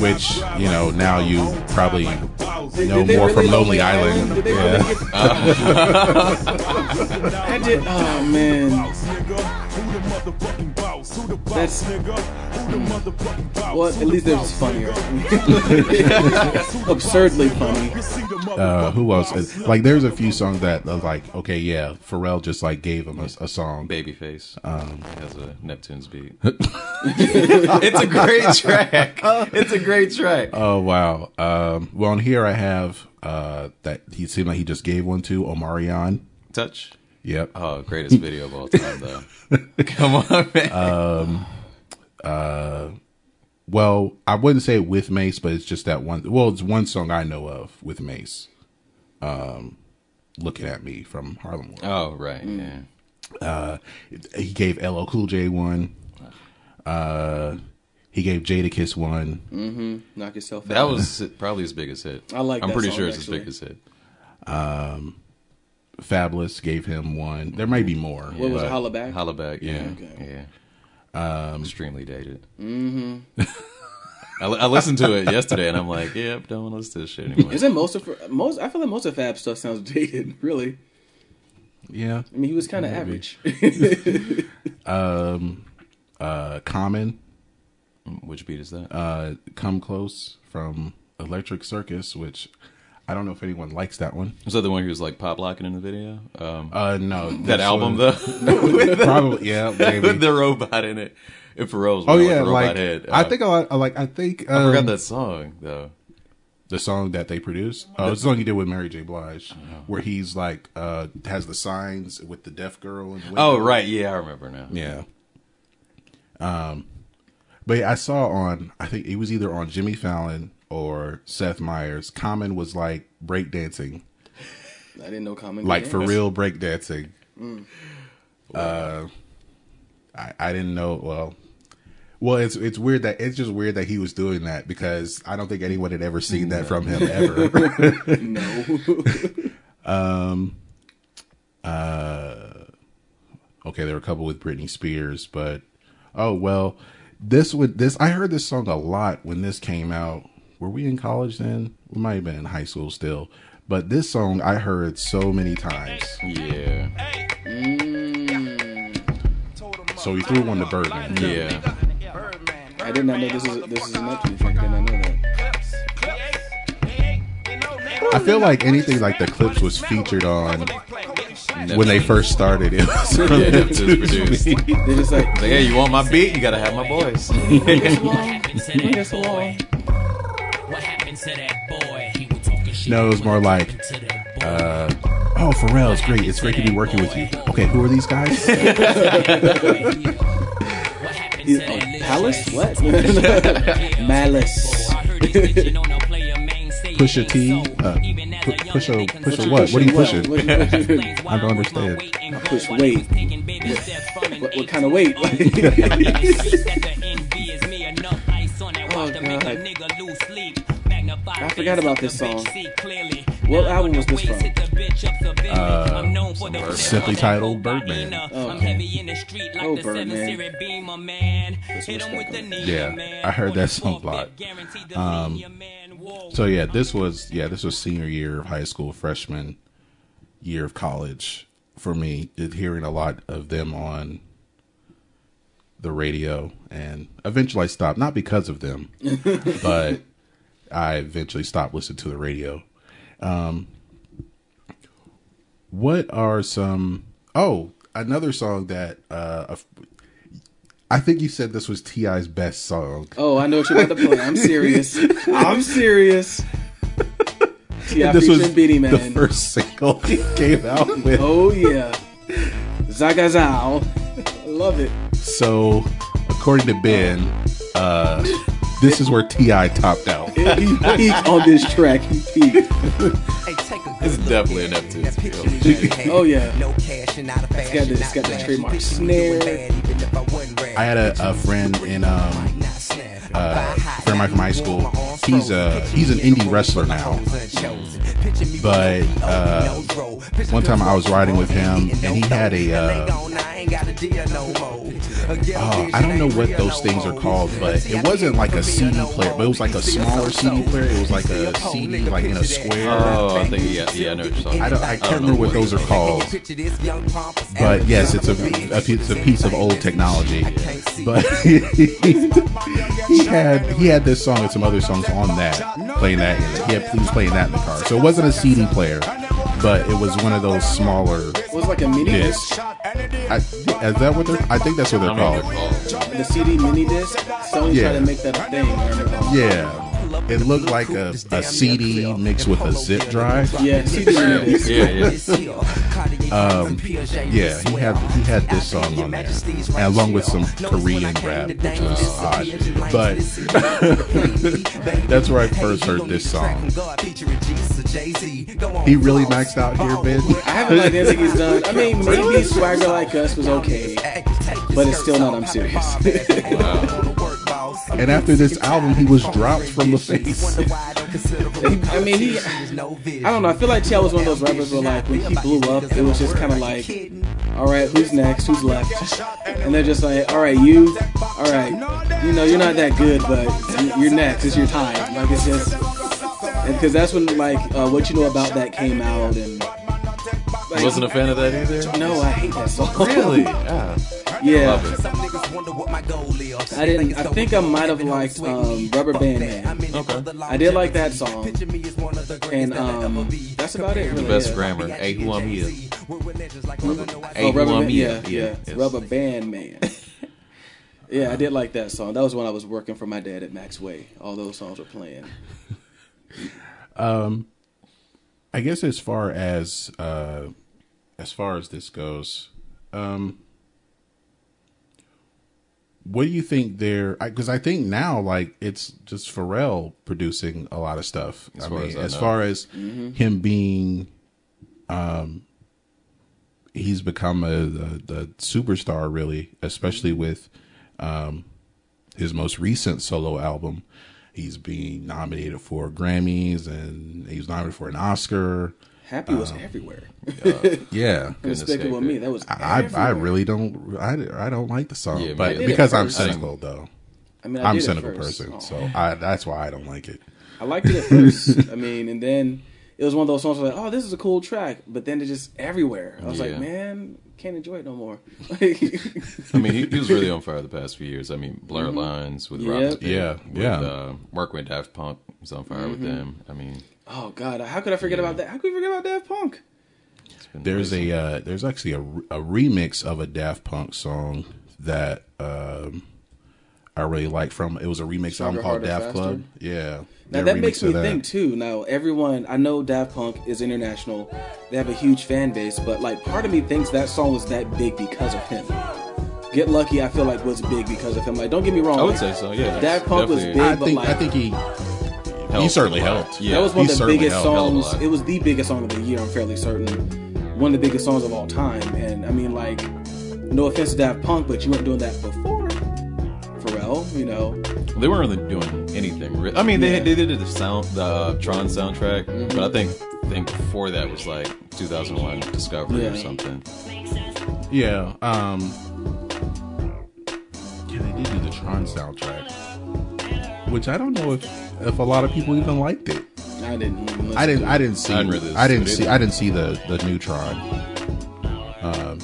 Which you know now you probably know Did more from really Lonely Lonely Island. Did they Yeah. really get- I did. Oh man. That's. Well, at least it was funnier. Absurdly funny. Uh, who else? Like, there's a few songs that uh, like, okay, yeah, Pharrell just like gave him a, a song. Babyface um, has a Neptune's beat. it's a great track. It's a great track. Oh wow. Um, well, on here I have uh, that he seemed like he just gave one to Omarion. Touch. Yep. Oh, greatest video of all time, though. Come on, man. Um, uh, well, I wouldn't say with Mase, but it's just that one. Well, it's one song I know of with Mase. Um, looking at me from Harlem. World. oh, right. Yeah. Uh, he gave LL Cool J one. Uh, he gave Jadakiss one. Mm-hmm. Knock yourself out. That was probably his biggest hit. I like I'm that pretty song, sure it's actually. his biggest hit. Fabolous gave him one. There may be more. What was it? Hollaback? Holla back. Holla back. Yeah. Okay. Yeah. Um, Extremely dated. Mm-hmm. I, I listened to it yesterday and I'm like, yep, don't want to listen to this shit anymore. Isn't most of most? I feel like most of Fab stuff sounds dated. Really. Yeah. I mean, he was kind of average. Uh, Common. Which beat is that? Uh, Come Close from Electric Circus, which I don't know if anyone likes that one. Was that the one who was like pop locking in the video? Um, Uh, no. that album, one- though? Probably, yeah, maybe. With the robot in it. And Pharrell's Oh yeah, like, robot like head. I Uh, think a lot. Like I think I um, forgot that song, though. the song that they produced. Oh, it's the song he did with Mary J. Blige, where he's like uh has the signs with the deaf girl. And Oh, right. Yeah, I remember now. yeah. Um, but yeah, I saw on I think it was either on Jimmy Fallon or Seth Meyers. Common was like breakdancing, I didn't know Common. like could for real breakdancing. Mm. Uh, I I didn't know. Well, well, it's it's weird that it's just weird that he was doing that because I don't think anyone had ever seen that from him ever. No. Um, uh, okay, there were a couple with Britney Spears, but oh well, this would this I heard this song a lot when this came out. Were we in college then? We might have been in high school still. But this song I heard so many times. Yeah. So he threw one to Birdman. Yeah. I did not know this is this is a Neptune track. I did not know that. I feel like anything like the Clipse was featured on when they first started. It was Yeah, Neptune's produced. They just like Like, hey, you want my beat? You gotta have my voice. yes, along. No, it was more like, uh, oh, it's great. It's great to be working with you. Okay, who are these guys? He- oh, Palace? What? Malice. Pusha T. Uh, pu- pusha, pusha what? What are you pushing? I don't understand. push weight. What, what kind of weight? I forgot about this song. What album was this from? Uh, simply titled Birdman. Oh, Oh, Birdman. Yeah, I heard that song a lot. Um, so yeah, this was yeah, this was senior year of high school, freshman year of college for me. Hearing a lot of them on the radio, and eventually I stopped. Not because of them, but I eventually stopped listening to the radio. Um, what are some? Oh, another song that uh, I think you said this was T.I.'s best song. Oh, I know what you're about to play. I'm serious. I'm serious. T.I. This was Beanie the first single he came out with. Oh yeah. Zagazao. I love it. So, according to Ben, uh, this is where T.I. topped out. He peaked on this track. He peaked. It's definitely an F2. Oh yeah. No cash and not a It's got the, it's got the trademark snare. I had a, a friend in um, uh, friend of mine from high school. He's a he's an indie wrestler now. But uh, one time I was riding with him, and he had a. Uh, oh, I don't know what those things are called, but it wasn't like a CD player, but it was like a smaller CD player. It was like a CD, like in a square. Oh, I think yeah, yeah, I know what I don't. I can't remember what those are called. But yes, it's a, a it's a piece of old technology. But he had he had this song and some other songs on that, playing that. In, he had he was playing that in the car. So it wasn't a CD player, but it was one of those smaller. It was like a mini discs. disc. I, is that what they're? I think that's what they're called. The CD mini disc. Sony Yeah. tried to make that a thing. Yeah. It looked like a, a CD mixed with a zip drive. Yeah, CD. Yeah, yeah. Um, yeah, he had he had this song on there, along with some Korean rap, which was odd. But that's where I first heard this song. He really maxed out here, Ben. I haven't liked anything he's done. I mean, maybe Swagger Like Us was okay, but it's still not. I'm serious. And after this album, he was dropped from the face. I mean, he. I don't know. I feel like T.I. was one of those rappers where, like, when he blew up, it was just kind of like, all right, who's next? Who's left? And they're just like, all right, you, all right, you know, you're not that good, but you're next. It's your time. Like, it's just. Because that's when, like, uh, what you know about that came out, and. Like, Wasn't a fan of that either. No, I hate that song. Really? Yeah. Yeah. Love it. I didn't. I think I might have liked um, Rubber Band Man. Okay. I did like that song, and um, that's about it. Really. The best grammar. Hey, who I'm here. Oh, Hey, Rubber who I'm Band, here. yeah, yeah, yes. Rubber Band Man. yeah, I did like that song. That was when I was working for my dad at Max Way. All those songs were playing. Um, I guess as far as uh, as far as this goes, um, what do you think there? Because I, think now, like it's just Pharrell producing a lot of stuff. As I far mean, as I as know. far as Mm-hmm. him being, um, he's become a, a, a superstar, really, especially with, um, his most recent solo album. He's being nominated for Grammys and he was nominated for an Oscar. Happy was um, everywhere. Yeah, Despicable Me. That was. I I really don't I, I don't like the song, Yeah, but because I'm cynical though, I mean, I I'm a cynical person, Oh. so I that's why I don't like it. I liked it at first. I mean, and then it was one of those songs where like, oh, this is a cool track, but then it just everywhere. I was Yeah. like, man, can't enjoy it no more. I mean, he, he was really on fire the past few years. I mean, Blur mm-hmm. Lines with Rob Yep. Smith, Yeah, with, yeah. Uh, work with Daft Punk was on fire with mm-hmm. them. I mean, oh God, how could I forget about that? How could we forget about Daft Punk? There's crazy. a uh, there's actually a, a remix of a Daft Punk song that um, I really like from it was a remix Stronger, album called Daft Faster? Club. Yeah, Now that makes me that. think too. Now everyone, I know Daft Punk is international. They have a huge fan base, but like part of me thinks that song was that big because of him. Get Lucky, I feel like was big because of him. Like, don't get me wrong. I would like, say so. Yeah, Daft Punk was big, Definitely but I think like I think he he certainly a helped. Yeah, that was one he of the biggest helped. Hell of a songs. It was the biggest song of the year. I'm fairly certain. One of the biggest songs of all time. And I mean, like, no offense to Daft Punk, but you weren't doing that before Pharrell. You know, They weren't really doing anything. re- I mean, they Yeah. they did the sound the uh, Tron soundtrack, but I think think before that was like 2001 Discovery or something. Yeah. Um. Yeah, they did do the Tron soundtrack, which I don't know if if a lot of people even liked it. I didn't. Even I didn't. to I didn't see. I didn't I didn't see either. I didn't see the the new Tron. Um,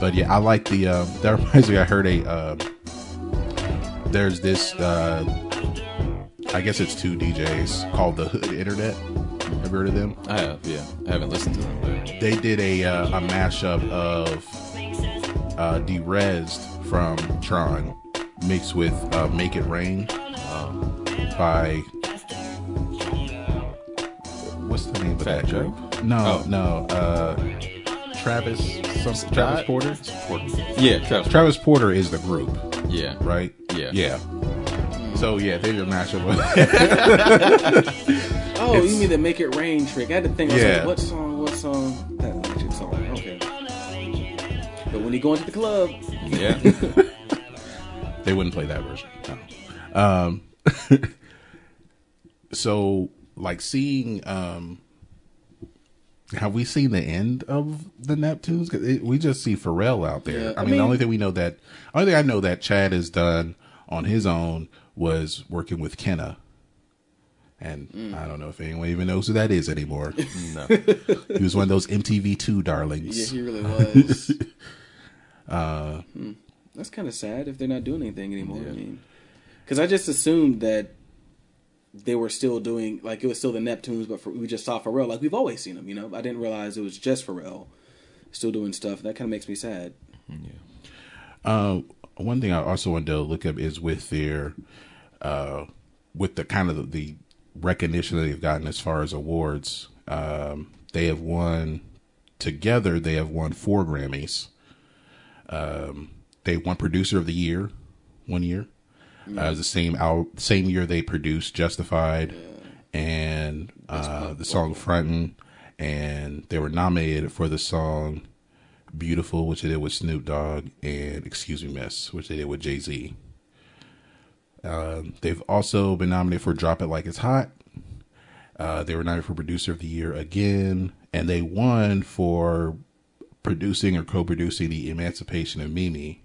but yeah, I like the. Uh, that reminds me. I heard a. Uh, there's this. Uh, I guess it's two DJs called the Hood Internet. Have you heard of them? I have, yeah, I haven't listened to them. But They did a uh, a mashup of uh, Derezzed from Tron mixed with uh, Make It Rain um, by what's the name of that Joe? group? No, Oh. no, uh, Travis, some, Travis Porter. yeah, Travis. Travis Porter is the group, yeah, right? Yeah. yeah. So yeah, they did a mashup. Of, Oh, It's- you mean the Make It Rain trick? I had to think. I Yeah. like, what song? What song? That magic song. Okay. But when you go into the club, yeah. they wouldn't play that version. No. Um, so like seeing, um, have we seen the end of the Neptunes? 'Cause it, we just see Pharrell out there. Yeah, I, I mean, mean- the only thing we know that, only thing I know that Chad has done on his own was working with Kenna. And Mm. I don't know if anyone even knows who that is anymore. No. he was one of those MTV2 darlings. yeah, he really was. Uh, Hmm. That's kind of sad if they're not doing anything anymore. I mean, because I just assumed that they were still doing like it was still the Neptunes, but for, we just saw Pharrell like we've always seen them. You know, I didn't realize it was just Pharrell still doing stuff. That kind of makes me sad. Uh, one thing I also wanted to look up is with their, uh, with the kind of the, the recognition that they've gotten as far as awards. Um, they have won together. They have won four Grammys. Um, they won Producer of the Year one year. Uh, the same out same year they produced Justified and uh, the song Frontin', and they were nominated for the song Beautiful, which they did with Snoop Dogg, and Excuse Me Miss, which they did with Jay Z. Um, they've also been nominated for Drop It Like It's Hot. Uh, they were nominated for Producer of the Year again, and they won for producing or co-producing the Emancipation of Mimi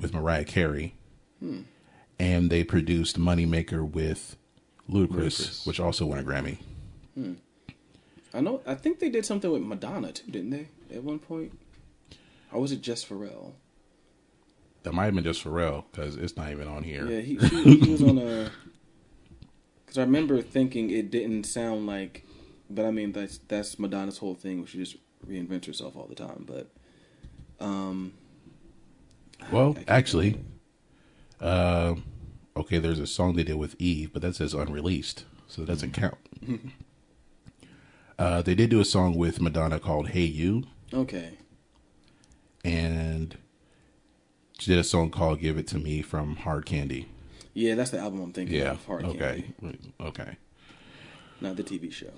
with Mariah Carey, Hmm. And they produced Moneymaker with Ludacris, Ludacris. which also won a Grammy. Hmm. I know. I think they did something with Madonna too, didn't they? At one point, or was it just Pharrell? That might have been just Pharrell because it's not even on here. Yeah, he, he, he was on a. Because I remember thinking it didn't sound like, but I mean that's that's Madonna's whole thing. Where she just reinvents herself all the time. But, um, Well, actually, uh, okay, there's a song they did with Eve, but that says unreleased, so that doesn't count. uh, they did do a song with Madonna called "Hey You," okay, and she did a song called "Give It to Me" from Hard Candy. yeah, that's the album I'm thinking Yeah. of. Hard okay. Candy, Okay. not the TV show.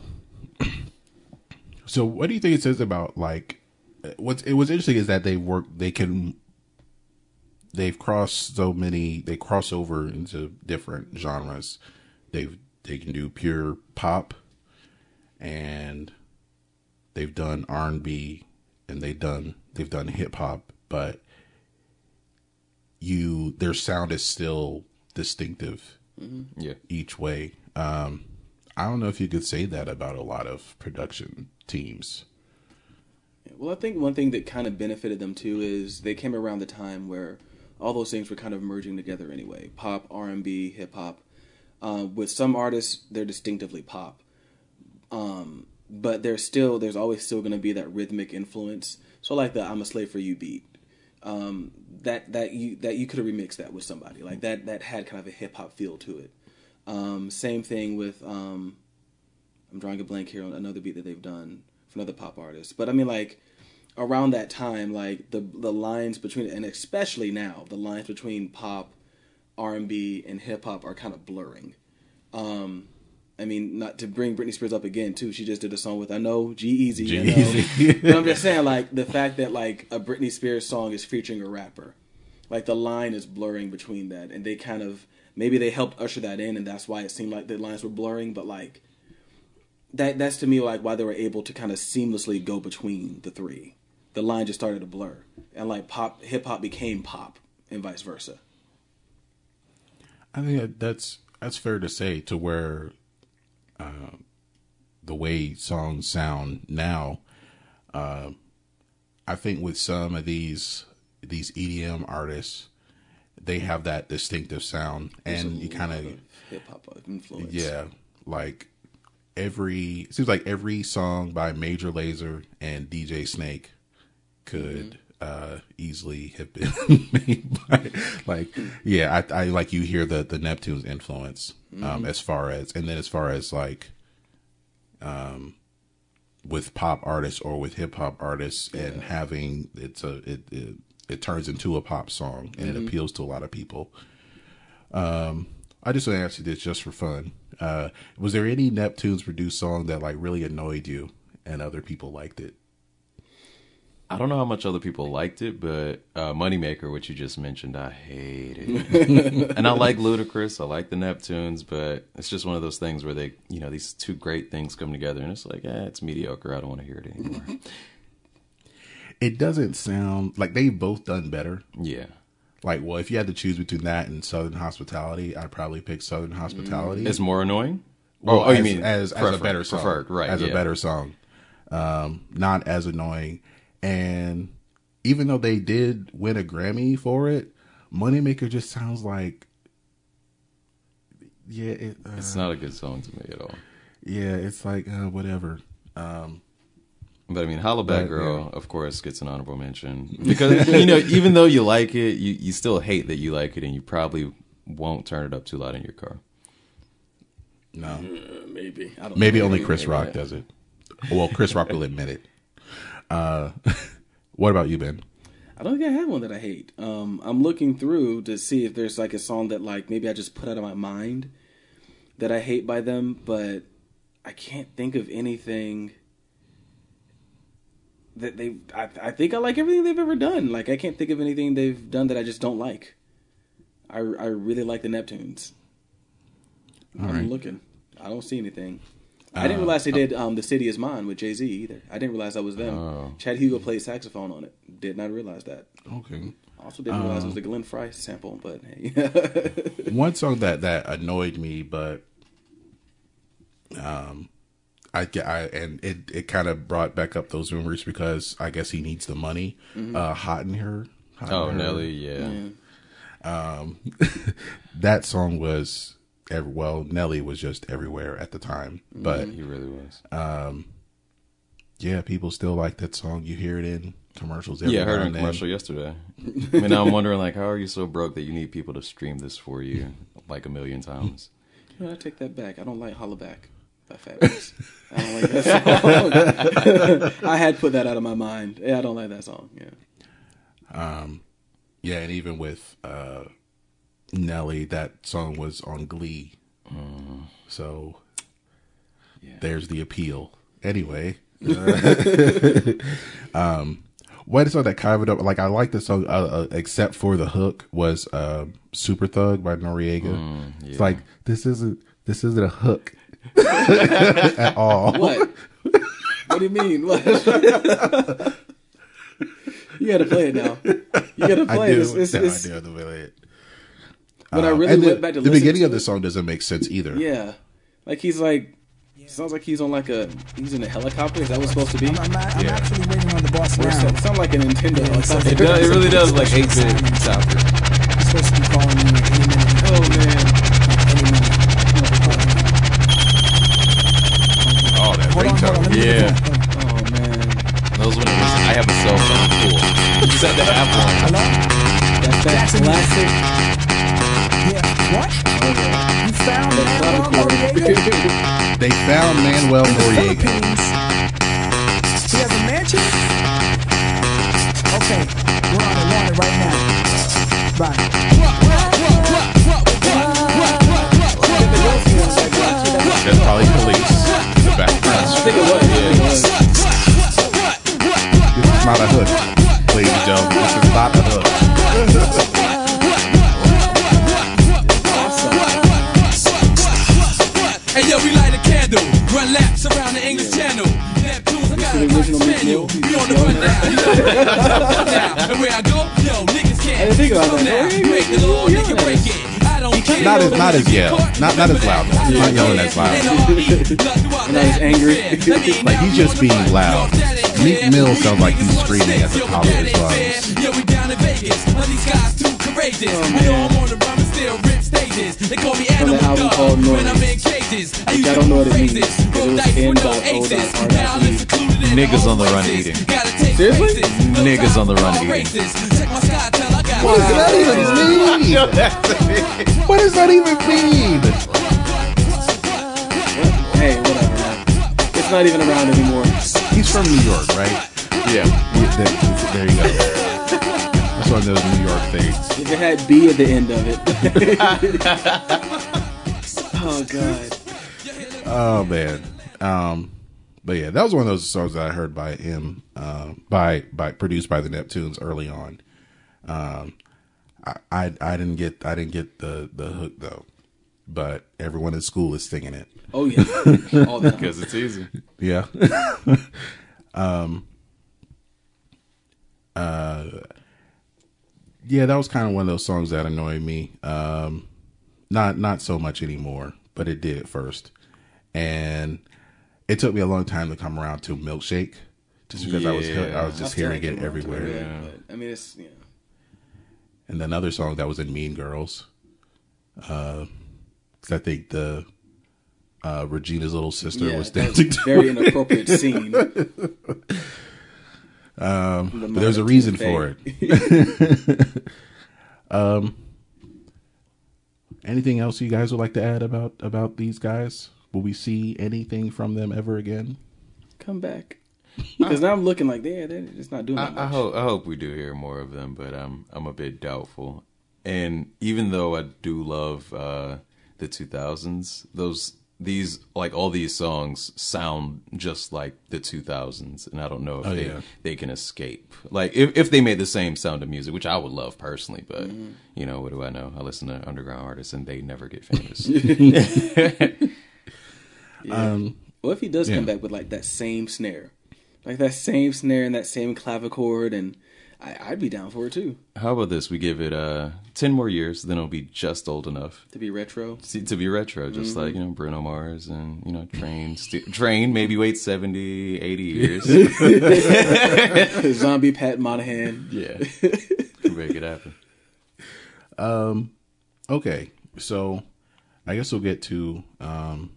So, what do you think it says about like what's it was interesting is that they work they can they've crossed so many they cross over into different genres. They've they can do pure pop and they've done R and B and they've done they've done hip hop, but you their sound is still distinctive Yeah. each way. Um, I don't know if you could say that about a lot of production teams. Well, I think one thing that kind of benefited them too is they came around the time where all those things were kind of merging together anyway: pop, R and B, hip hop. Uh, with some artists, they're distinctively pop, um, but there's still there's always still going to be that rhythmic influence. So, like the "I'm a Slave for You" beat, um, that that you that you could have remixed that with somebody like that that had kind of a hip hop feel to it. Um, same thing with um, I'm drawing a blank here on another beat that they've done for another pop artist. But I mean, like, around that time, like the the lines between and especially now, the lines between pop, R and B, and hip hop are kind of blurring. Um, I mean, not to bring Britney Spears up again too. She just did a song with I know G Easy, G-Eazy. but I'm just saying like the fact that like a Britney Spears song is featuring a rapper, like the line is blurring between that, and they kind of maybe they helped usher that in, and that's why it seemed like the lines were blurring. But like that that's to me like why they were able to kind of seamlessly go between the three. The line just started to blur, and like pop hip hop became pop, and vice versa. I think that's that's fair to say to where uh, the way songs sound now. Uh, I think with some of these these EDM artists, they have that distinctive sound, and you kind of hip hop influence. yeah, like every it seems like every song by Major Lazer and DJ Snake could uh easily have been made by like yeah I, I like you hear the the Neptune's influence um Mhm. as far as and then as far as like um with pop artists or with hip hop artists and having it's a it, it it turns into a pop song and Mhm. it appeals to a lot of people um I just want to ask you this just for fun. Uh, was there any Neptunes produced song that like really annoyed you and other people liked it? I don't know how much other people liked it, but uh, Moneymaker, which you just mentioned, I hated. and I like Ludacris, I like the Neptunes, but it's just one of those things where they, you know, these two great things come together, and it's like, eh, it's mediocre. I don't want to hear it anymore. It doesn't sound like they've both done better. Yeah. Like, well, if you had to choose between that and Southern Hospitality, I'd probably pick Southern Hospitality. It's more annoying. Well, oh, oh, you as, mean as, as a better song, preferred, right? As a better song, um, not as annoying. And even though they did win a Grammy for it, Moneymaker just sounds like, yeah, it, uh, It's not a good song to me at all. Yeah, it's like uh, whatever. Um, But I mean, Holla Back Girl, yeah. of course, gets an honorable mention because you know, even though you like it, you you still hate that you like it, and you probably won't turn it up too loud in your car. no, Uh, maybe I don't maybe know. only Chris Maybe Rock not. does it. Well, Chris Rock will admit it. Uh, what about you, Ben? I don't think I have one that I hate. Um, I'm looking through to see if there's like a song that like maybe I just put out of my mind that I hate by them, but I can't think of anything that they. I, I think I like everything they've ever done. Like I can't think of anything they've done that I just don't like. I I really like the Neptunes. All I'm right. looking. I don't see anything. I didn't Uh, realize they did um, "The City Is Mine" with Jay Z either. I didn't realize that was them. Oh. Chad Hugo played saxophone on it. Did not realize that. Okay. Also didn't realize it was Um, the Glenn Frey sample, but hey. One song that that annoyed me, but um, I get I and it it kind of brought back up those rumors because I guess he needs the money. Mhm. Uh, hot in her. Hot in Oh, Her. Nelly, yeah. Um, that song was ev- well, Nelly was just everywhere at the time, but he really was. Um, yeah, people still like that song. You hear it in commercials. Every Yeah, I heard now it in and then. commercial yesterday. I mean, now I'm wondering, like, how are you so broke that you need people to stream this for you like a million times? You know, I take that back. I don't like Holla Back by Fabolous. I don't like that song. I had put that out of my mind. Yeah, I don't like that song. Yeah. Um, yeah, and even with uh, Nelly, that song was on Glee. So there's the appeal. Anyway, um, what song that kind of like I like the song, uh, uh, except for the hook was uh, "Super Thug" by Noreaga. Mm, It's like this isn't this isn't a hook at all. What? what do you mean? What? you got to play it now. You got to I play do. it. It's, it's, No, it's, I do have to play it. When I Um, really went the, back to the beginning to of the song doesn't make sense either. Yeah, like he's like. Sounds like he's on like a he's in a helicopter. Is that what's supposed to be? I'm, I'm, I'm actually waiting on the boss Or now. sound, sound like a Nintendo. Yeah, so It, does, it really does, like 8 bit chopper. He's supposed to be calling me any minute. Oh man. Any minute. Oh, that Hold on, hold on. Let me Yeah. get the phone. Oh man. Those when it was, I have a cell phone. Cool. You just had to have one. Hello? That's that Jackson, classic. What? You found Manuel Noriega They found Manuel Noriega. Philippines. He has a mansion? Okay, we're on it, on it right now. Right. That's probably police. in the background. I think it was. I think it was. This is not a hook, ladies and gentlemen. This is not a hook. Channel. Neptunes, I got a original fucking Meek manual. Mill? Be on the run now, you know. Now, and where I go, yo, niggas can't. I didn't think about Come that. now, break the law, nigga, break it. Don't as not as yell. Not not as loud. He's not yelling as loud. Not as angry. Like he's just being loud. Meek Mill sounds like he's screaming at the top of his lungs. Yeah, we down in Vegas. These guys too courageous. I know I'm on the run, still rip stages. They call me From the Animal album Dog when I'm Noise. in cages. I Which I don't know what it means, because it was in with no by Old aces. Hard Now I'm Knocks. secluded in Niggas on the run eating. Seriously? Niggas on the run eating. races. Check my sky, tell I got What does that even mean? What does that even mean? Hey, whatever. Man. It's not even around anymore. He's from New York, right? Yeah. Yeah, there, there you go. That's one of those New York things. If it had B at the end of it. oh God. Oh man. Um, but yeah, that was one of those songs that I heard by him, uh, by by produced by the Neptunes early on. Um, I, I I didn't get I didn't get the the hook though, but everyone in school is singing it. Oh yeah. All the. Because it's easy. Yeah. um. Uh. Yeah, that was kind of one of those songs that annoyed me. Um, not not so much anymore, but it did at first, and it took me a long time to come around to "Milkshake," just because I was I was just I hearing it come around to everywhere. yet, but, I mean, it's you know. And another song that was in Mean Girls, uh, 'cause I think the uh, Regina's little sister Yeah, was dancing very it. inappropriate scene. Um, but there's a reason for it. um, anything else you guys would like to add about about these guys? Will we see anything from them ever again? Come back. Because now I'm looking like, yeah, they're just not doing that I, I hope I hope we do hear more of them, but I'm I'm a bit doubtful. And even though I do love uh, the 2000s, those these like all these songs sound just like the 2000s, and I don't know if Oh, they yeah. they can escape. Like if if they made the same sound of music, which I would love personally, but you know what do I know? I listen to underground artists, and they never get famous. Um, What if he does Yeah. come back with like that same snare, like that same snare and that same clavichord, and I, I'd be down for it too How about this? We give it uh, ten more years, then it'll be just old enough to be retro. See, to be retro, just like you know Bruno Mars and you know Train, st- Train. Maybe wait 70, 80 years. Zombie Pat Monahan. yeah, make it happen. Um, okay, so I guess we'll get to um,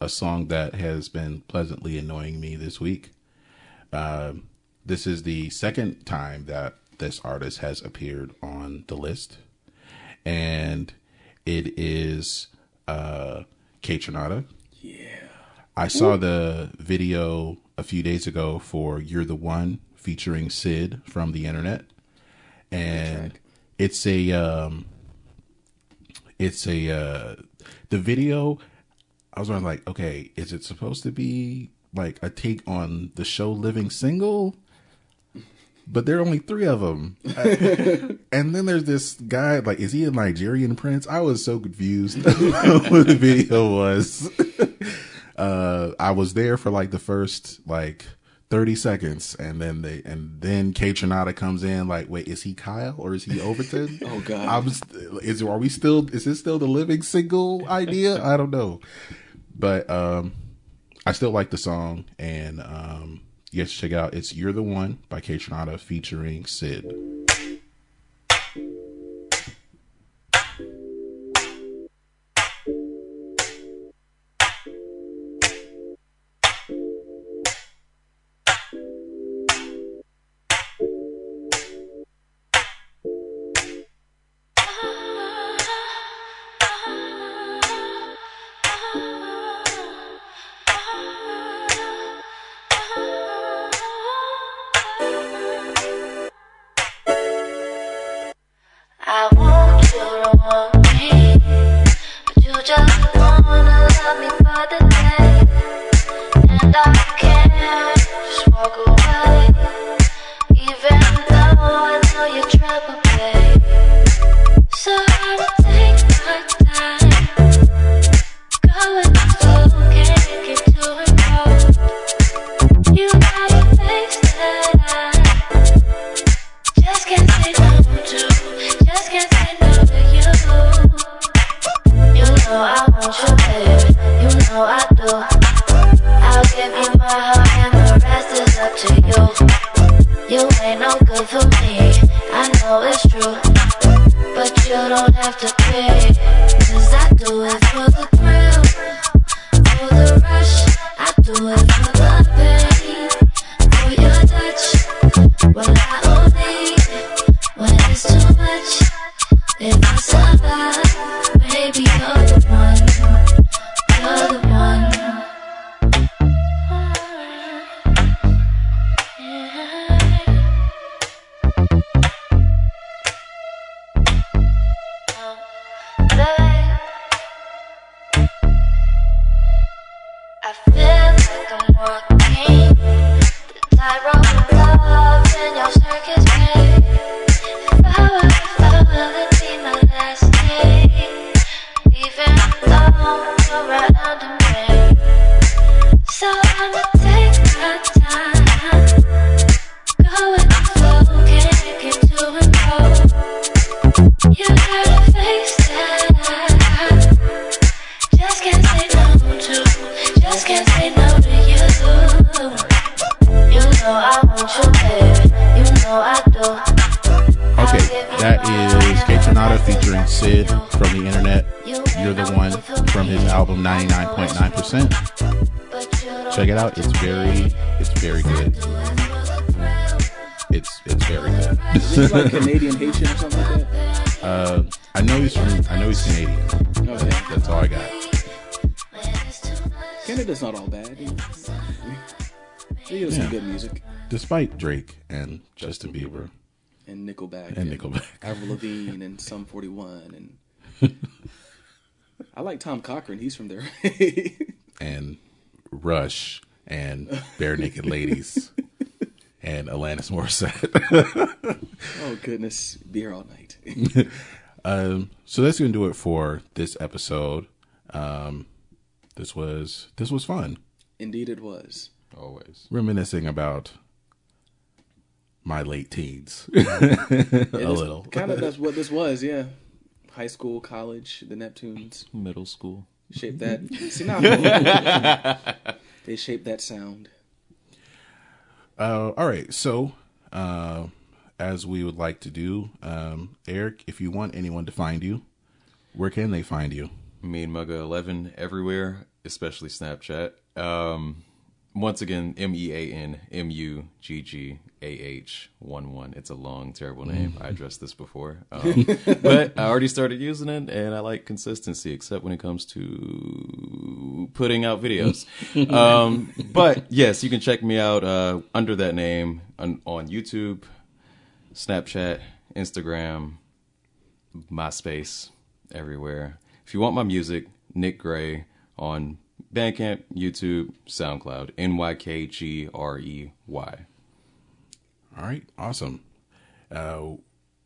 a song that has been pleasantly annoying me this week. Um, this is the second time that this artist has appeared on the list, and it is uh, Kaytranada. Yeah. I saw the video a few days ago for "You're the One" featuring Syd from the internet, and it's a um, it's a uh, the video. I was wondering, like, okay, is it supposed to be like a take on the show Living Single? But there are only three of them, and then there's this guy. Like, is he a Nigerian prince? I was so confused what the video was. uh, I was there for like the first like 30 seconds and then they and then Kaytranada comes in like wait is he Kyle or is he Overton Oh, God. I was is are we still is this still the living single idea I don't know but um I still like the song and um you guys check it out. It's You're the One by Kaytranada featuring Syd Tornado featuring Syd from the internet. You're the one from his album 99.9%. Check it out. It's very, it's very good. It's it's very good. Is like Canadian Haitian or something like that? Uh, I know he's from. I know he's Canadian. Okay. That's all I got. Canada's not all bad. They Yeah. some good music. Despite Drake and Justin Bieber And Nickelback. and Nickelback. Avril Lavigne and Sum 41. And I like Tom Cochrane. He's from there. and Rush and Barenaked Ladies and Alanis Morissette. oh, goodness. Be here all night. um, so that's gonna do it for this episode. Um, this was this was fun. Indeed, it was. Always. Reminiscing about my late teens a little. Kind of that's what this was, yeah. High school, college, the Neptunes Middle school. shaped that. See now, they shaped that sound. Uh, all right. So, uh, as we would like to do, um, Eric, if you want anyone to find you, where can they find you? Me and Mugga Eleven everywhere, especially Snapchat. Um, once again, M E A N M U G G A H one one. It's a long, terrible name. I addressed this before, um, but I already started using it, and I like consistency, except when it comes to putting out videos. um, but yes, you can check me out uh, under that name on, on YouTube, Snapchat, Instagram, MySpace, everywhere. If you want my music, Nyk Grey on Bandcamp, YouTube, SoundCloud, N Y K G R E Y. All right, awesome. Uh,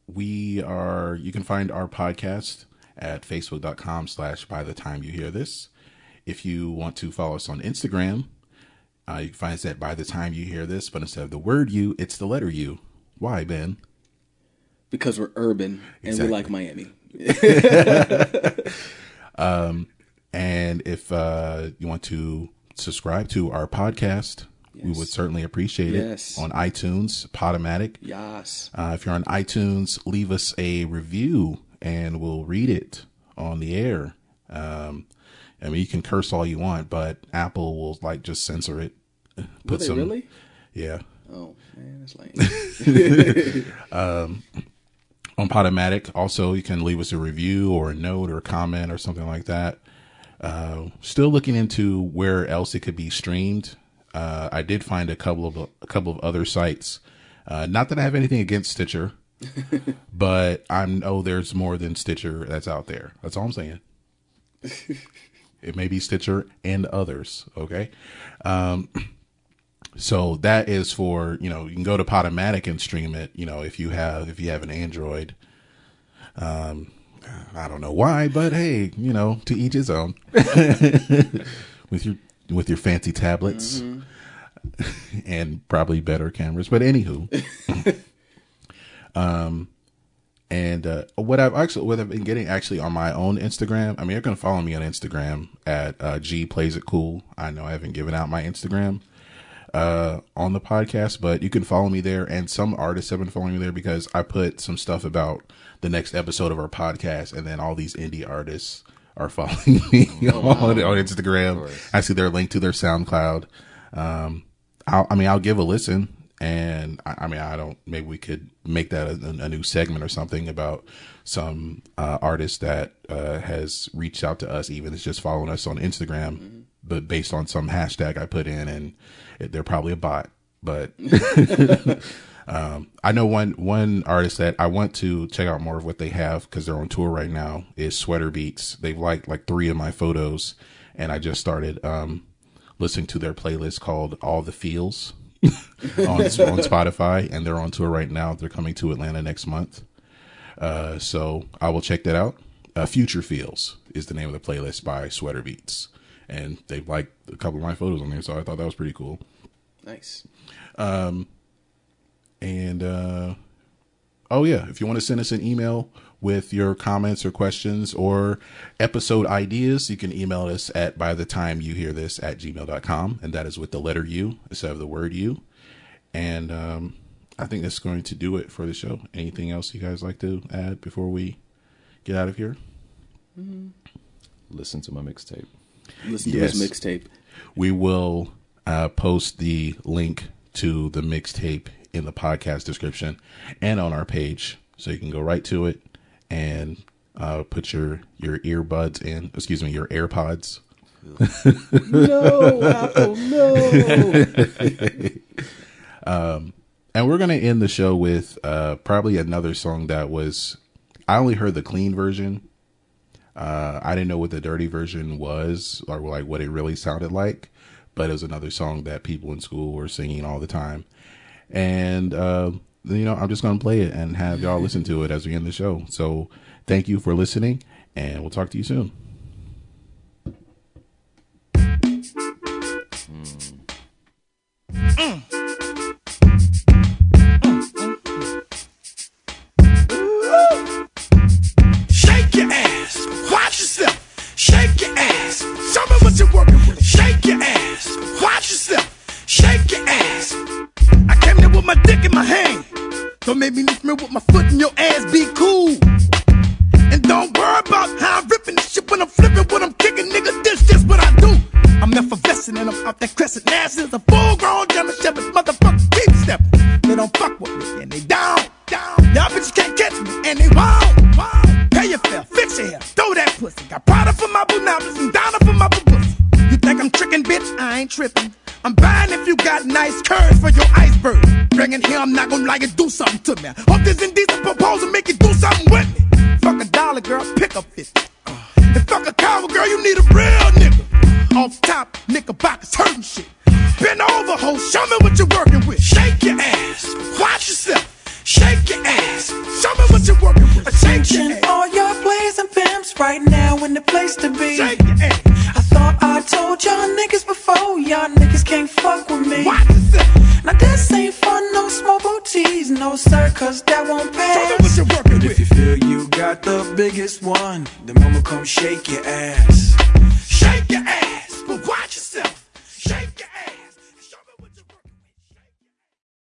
we are. You can find our podcast at facebook.com slash by the time you hear this. If you want to follow us on Instagram, uh, you can find us at by the time you hear this, but instead of the word you, it's the letter U. Why, Ben? Because we're urban and Exactly. we like Miami. Um, and if uh, you want to subscribe to our podcast, we would certainly appreciate Yes. it on iTunes, Podomatic. Yes. Uh, if you're on iTunes, leave us a review and we'll read it on the air. Um, I mean, you can curse all you want, but Apple will like just censor it. Will they really? Yeah. Oh man, that's lame. um, on Podomatic, also you can leave us a review or a note or a comment or something like that. Uh, still looking into where else it could be streamed. Uh, I did find a couple of a couple of other sites. Uh, not that I have anything against Stitcher. but I know there's more than Stitcher that's out there. That's all I'm saying. it may be Stitcher and others. Okay. Um, so that is for you know you can go to Podomatic and stream it. You know if you have if you have an Android. Um, I don't know why, but hey, you know to each his own. with your with your fancy tablets and probably better cameras, but anywho. um, and uh, what I've actually what I've been getting actually on my own Instagram. I mean, you're gonna follow me on Instagram at uh, G plays it cool. I know I haven't given out my Instagram uh, on the podcast, but you can follow me there. And some artists have been following me there because I put some stuff about the next episode of our podcast, and then all these indie artists are following me on, on Instagram. I see their link to their SoundCloud. Um, I'll, I mean, I'll give a listen, and I, I mean, I don't. Maybe we could make that a, a new segment or something about some uh, artist that uh, has reached out to us, even it's just following us on Instagram, but based on some hashtag I put in, and it, they're probably a bot, but. Um, I know one one artist that I want to check out more of what they have because they're on tour right now is Sweater Beats. They've liked like three of my photos, and I just started um, listening to their playlist called All the Feels on on Spotify, and they're on tour right now. They're coming to Atlanta next month, uh, so I will check that out. Uh, Future Feels is the name of the playlist by Sweater Beats, and they've liked a couple of my photos on there, so I thought that was pretty cool. Nice. Um, and uh, oh yeah, if you want to send us an email with your comments or questions or episode ideas, you can email us at by the time you hear this at gmail.com. And that is with the letter U instead of the word U. And um, I think that's going to do it for the show. Anything else you guys like to add before we get out of here? Listen to my mixtape. Listen to Yes. his mixtape. We will uh, post the link to the mixtape in the podcast description and on our page, so you can go right to it and uh, put your your earbuds in. Excuse me, your AirPods. No, Apple, no. um, and we're gonna end the show with uh, probably another song that was. I only heard the clean version. Uh, I didn't know what the dirty version was or like what it really sounded like, but it was another song that people in school were singing all the time. And uh, you know, I'm just gonna play it and have y'all listen to it as we end the show. So thank you for listening, and we'll talk to you soon. Don't make me lift me with my foot in your I'm not gonna like it, do something to me. Hope this indecent come shake your ass.